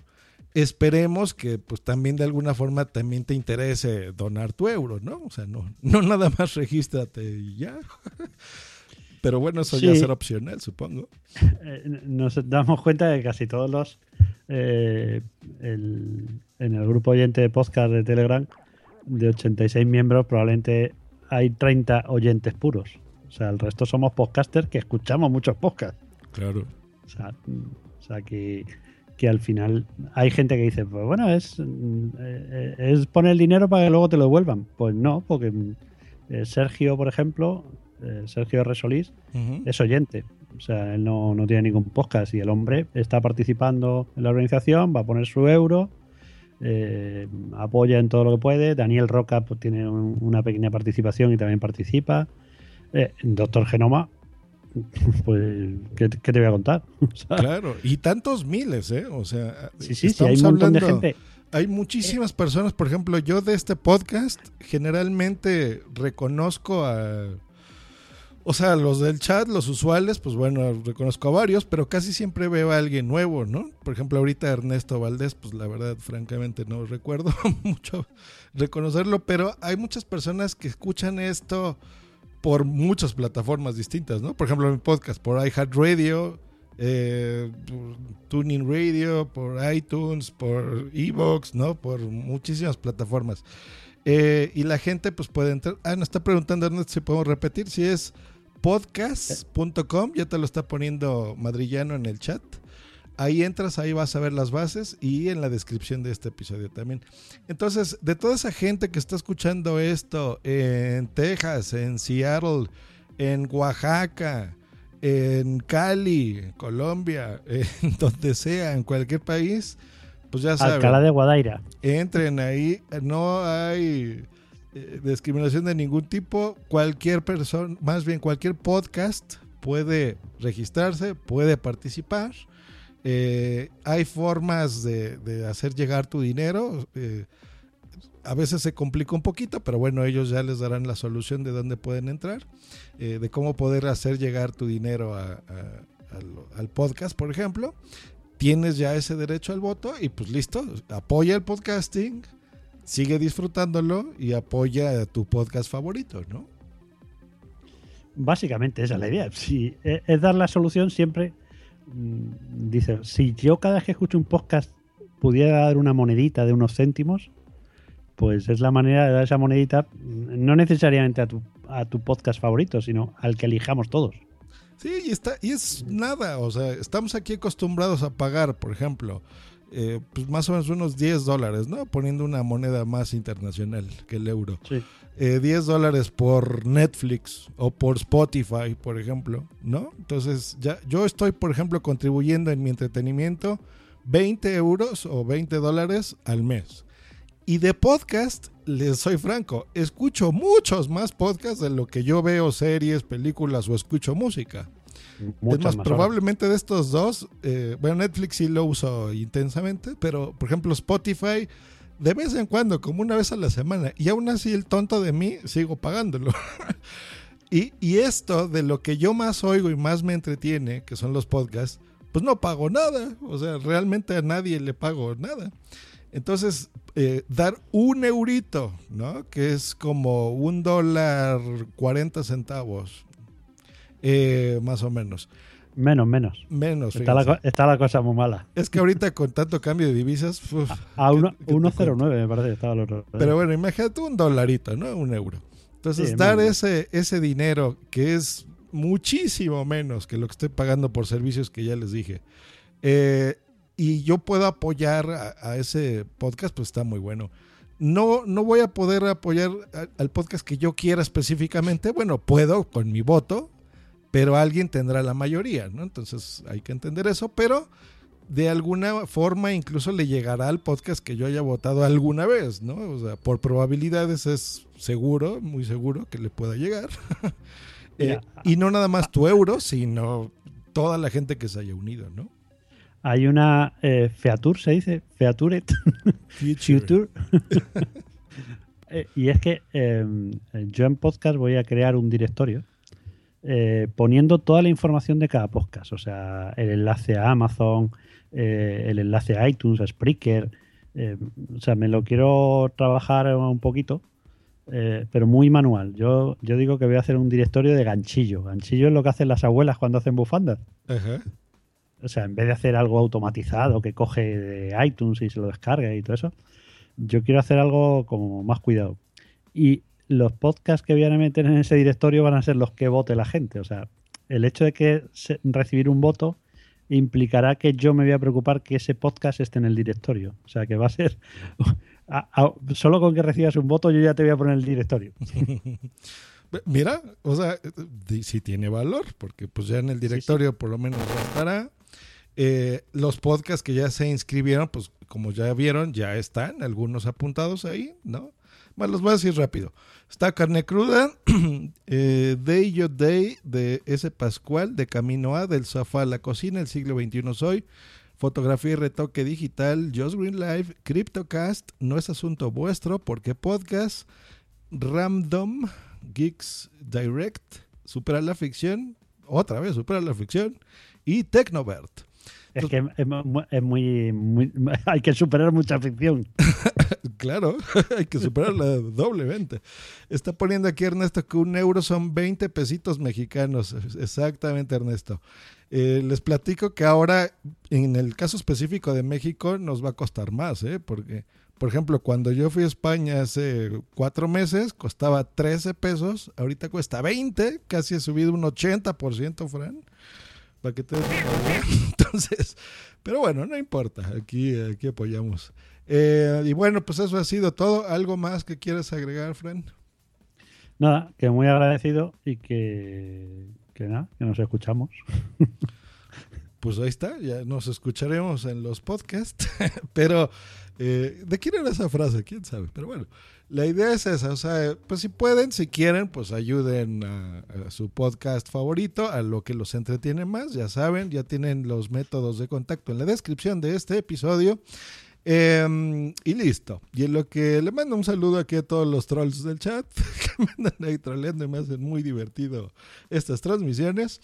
Speaker 1: Esperemos que pues también de alguna forma también te interese donar tu euro, ¿no? O sea, no, no nada más regístrate y ya. Pero bueno, eso ya será opcional, supongo.
Speaker 3: Eh, nos damos cuenta de que casi todos los eh, el- en el grupo oyente de podcast de Telegram de 86 miembros probablemente hay 30 oyentes puros. O sea, el resto somos podcasters que escuchamos muchos podcasts.
Speaker 1: Claro.
Speaker 3: O sea, o sea que, que al final hay gente que dice, pues bueno, es, mm, eh, es poner el dinero para que luego te lo devuelvan. Pues no, porque mm, eh, Sergio, por ejemplo, eh, Sergio R. Solís,
Speaker 1: Ujú.
Speaker 3: es oyente. O sea, él no, no tiene ningún podcast y el hombre está participando en la organización, va a poner su euro, eh, apoya en todo lo que puede. Daniel Roca pues, tiene un- una pequeña participación y también participa. Eh, Doctor Genoma, pues, ¿qué, qué te voy a contar? O sea,
Speaker 1: Claro, y tantos miles, ¿eh? O sea,
Speaker 3: sí, sí, sí, hay un
Speaker 1: estamos
Speaker 3: montón de
Speaker 1: hablando-
Speaker 3: gente.
Speaker 1: Hay muchísimas personas, por ejemplo, yo de este podcast generalmente reconozco a... O sea, los del chat, los usuales, pues bueno, reconozco a varios, pero casi siempre veo a alguien nuevo, ¿no? Por ejemplo, ahorita Ernesto Valdés, pues la verdad, francamente, no recuerdo mucho reconocerlo, pero hay muchas personas que escuchan esto por muchas plataformas distintas, ¿no? Por ejemplo, mi podcast por iHeartRadio, eh, Tuning Radio, por iTunes, por Evox, ¿no? Por muchísimas plataformas. Eh, y la gente pues puede entrar. Ah, nos está preguntando Ernesto si podemos repetir. Si es podcast.com, ya te lo está poniendo Madrillano en el chat. Ahí entras, ahí vas a ver las bases y en la descripción de este episodio también. Entonces, de toda esa gente que está escuchando esto en Texas, en Seattle, en Oaxaca, en Cali, Colombia, en donde sea, en cualquier país, pues ya saben.
Speaker 3: Alcalá de Guadaira.
Speaker 1: Entren ahí, no hay eh, discriminación de ningún tipo. Cualquier persona, más bien cualquier podcast puede registrarse, puede participar. Eh, hay formas de, hacer llegar tu dinero. eh, a veces se complica un poquito, pero bueno, ellos ya les darán la solución de dónde pueden entrar, eh, de cómo poder hacer llegar tu dinero al, podcast, por ejemplo. Tienes ya ese derecho al voto y pues listo, apoya el podcasting, sigue disfrutándolo y apoya a tu podcast favorito, ¿no?
Speaker 3: Básicamente esa es la idea. Si es, es dar la solución siempre. Mm, Dice, si yo cada vez que escucho un podcast pudiera dar una monedita de unos céntimos, pues es la manera de dar esa monedita, mm, no necesariamente a tu, a tu podcast favorito, sino al que elijamos todos.
Speaker 1: Sí, y, está, y es nada, o sea, estamos aquí acostumbrados a pagar, por ejemplo, eh, pues más o menos unos 10 dólares, ¿no? Poniendo una moneda más internacional que el euro.
Speaker 3: Sí.
Speaker 1: Eh, 10 dólares por Netflix o por Spotify, por ejemplo, ¿no? Entonces, ya, yo estoy, por ejemplo, contribuyendo en mi entretenimiento 20 euros o 20 dólares al mes. Y de podcast, les soy franco, escucho muchos más podcasts de lo que yo veo series, películas o escucho música.
Speaker 3: Muchas
Speaker 1: es más,
Speaker 3: más
Speaker 1: probablemente de estos dos, eh, bueno, Netflix sí lo uso intensamente, pero por ejemplo Spotify, de vez en cuando, como una vez a la semana, y aún así el tonto de mí sigo pagándolo. y, y esto de lo que yo más oigo y más me entretiene, que son los podcasts, pues no pago nada. O sea, realmente a nadie le pago nada. Entonces, eh, dar un eurito, ¿no? Que es como un dólar 40 centavos, eh, más o menos.
Speaker 3: Menos, menos.
Speaker 1: Menos.
Speaker 3: Está la, está la cosa muy mala.
Speaker 1: Es que ahorita con tanto cambio de divisas... uf,
Speaker 3: A uno-
Speaker 1: ¿qué- qué te
Speaker 3: 1.09 me parece que estaba el otro.
Speaker 1: Pero bueno, imagínate un dolarito, ¿no? Un euro. Entonces,
Speaker 3: Sí,
Speaker 1: dar
Speaker 3: menos.
Speaker 1: ese, ese dinero, que es muchísimo menos que lo que estoy pagando por servicios que ya les dije, eh, y yo puedo apoyar a, a ese podcast, pues está muy bueno. No, no voy a poder apoyar a- al podcast que yo quiera específicamente. Bueno, puedo con mi voto, pero alguien tendrá la mayoría, ¿no? Entonces hay que entender eso, pero de alguna forma incluso le llegará al podcast que yo haya votado alguna vez, ¿no? O sea, por probabilidades es seguro, muy seguro que le pueda llegar. Eh, y no nada más tu euro, sino toda la gente que se haya unido, ¿no?
Speaker 3: Hay una eh, Featur, se dice, Featuret, Future. Eh, y es que eh, yo en podcast voy a crear un directorio eh, poniendo toda la información de cada podcast, o sea, el enlace a Amazon, eh, el enlace a iTunes, a Spreaker, eh, o sea, me lo quiero trabajar un poquito, pero muy manual. Yo, yo digo que voy a hacer un directorio de ganchillo. Ganchillo es lo que hacen las abuelas cuando hacen bufandas.
Speaker 1: Ajá.
Speaker 3: O sea, en vez de hacer algo automatizado que coge de iTunes y se lo descarga y todo eso, yo quiero hacer algo como más cuidado. Y los podcasts que voy a meter en ese directorio van a ser los que vote la gente. O sea, el hecho de que recibir un voto implicará que yo me voy a preocupar que ese podcast esté en el directorio. O sea, que va a ser... a- a- solo con que recibas un voto yo ya te voy a poner el directorio.
Speaker 1: Mira, o sea, sí tiene valor, porque pues ya en el directorio por lo menos estará. Eh, los podcasts que ya se inscribieron, pues como ya vieron, ya están algunos apuntados ahí, ¿no? Los voy a decir rápido. Está Carne Cruda, eh, Day Your Day de S. Pascual, de Camino A, del sofá a la cocina, el siglo XXI soy, fotografía y retoque digital, Just Green Live, CryptoCast, no es asunto vuestro, porque podcast, Random, Geeks Direct, Supera la Ficción, otra vez Supera la Ficción, y Tecnovert.
Speaker 3: Es que es, mu- es muy, muy- Hay que superar mucha ficción.
Speaker 1: Claro, hay que superarla doblemente. Está poniendo aquí Ernesto que un euro son 20 pesitos mexicanos. Exactamente, Ernesto. Eh, les platico que ahora, en el caso específico de México, nos va a costar más, ¿eh? Porque, por ejemplo, cuando yo fui a España hace cuatro meses, costaba 13 pesos. Ahorita cuesta 20, casi ha subido un 80%, Fran. Para que te. Entonces, pero bueno, no importa. Aquí, aquí apoyamos. Eh, y bueno, pues eso ha sido todo. ¿Algo más que quieras agregar, Fran?
Speaker 3: Nada, que muy agradecido y que, que nada, que nos escuchamos.
Speaker 1: Pues ahí está, ya nos escucharemos en los podcasts. Pero, eh, ¿de quién era esa frase? ¿Quién sabe? Pero bueno, la idea es esa. O sea, pues si pueden, si quieren, pues ayuden a, su podcast favorito, a lo que los entretiene más. Ya saben, ya tienen los métodos de contacto en la descripción de este episodio. Eh, y listo. Y en lo que le mando un saludo aquí a todos los trolls del chat que me andan ahí troleando y me hacen muy divertido estas transmisiones.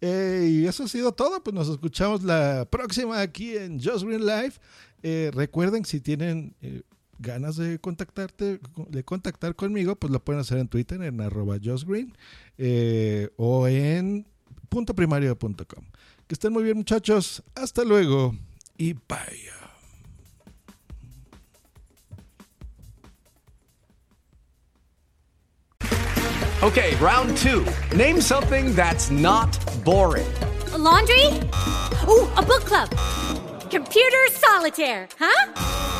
Speaker 1: Eh, y eso ha sido todo. Pues nos escuchamos la próxima aquí en Just Green Live. Eh, recuerden, si tienen eh, ganas de contactarte, de contactar conmigo, pues lo pueden hacer en Twitter en arroba justgreen eh, o en puntoprimario.com. Que estén muy bien, muchachos. Hasta luego y bye.
Speaker 5: Okay, round two. Name something that's not boring.
Speaker 7: A laundry? Ooh, a book club. Computer solitaire, huh?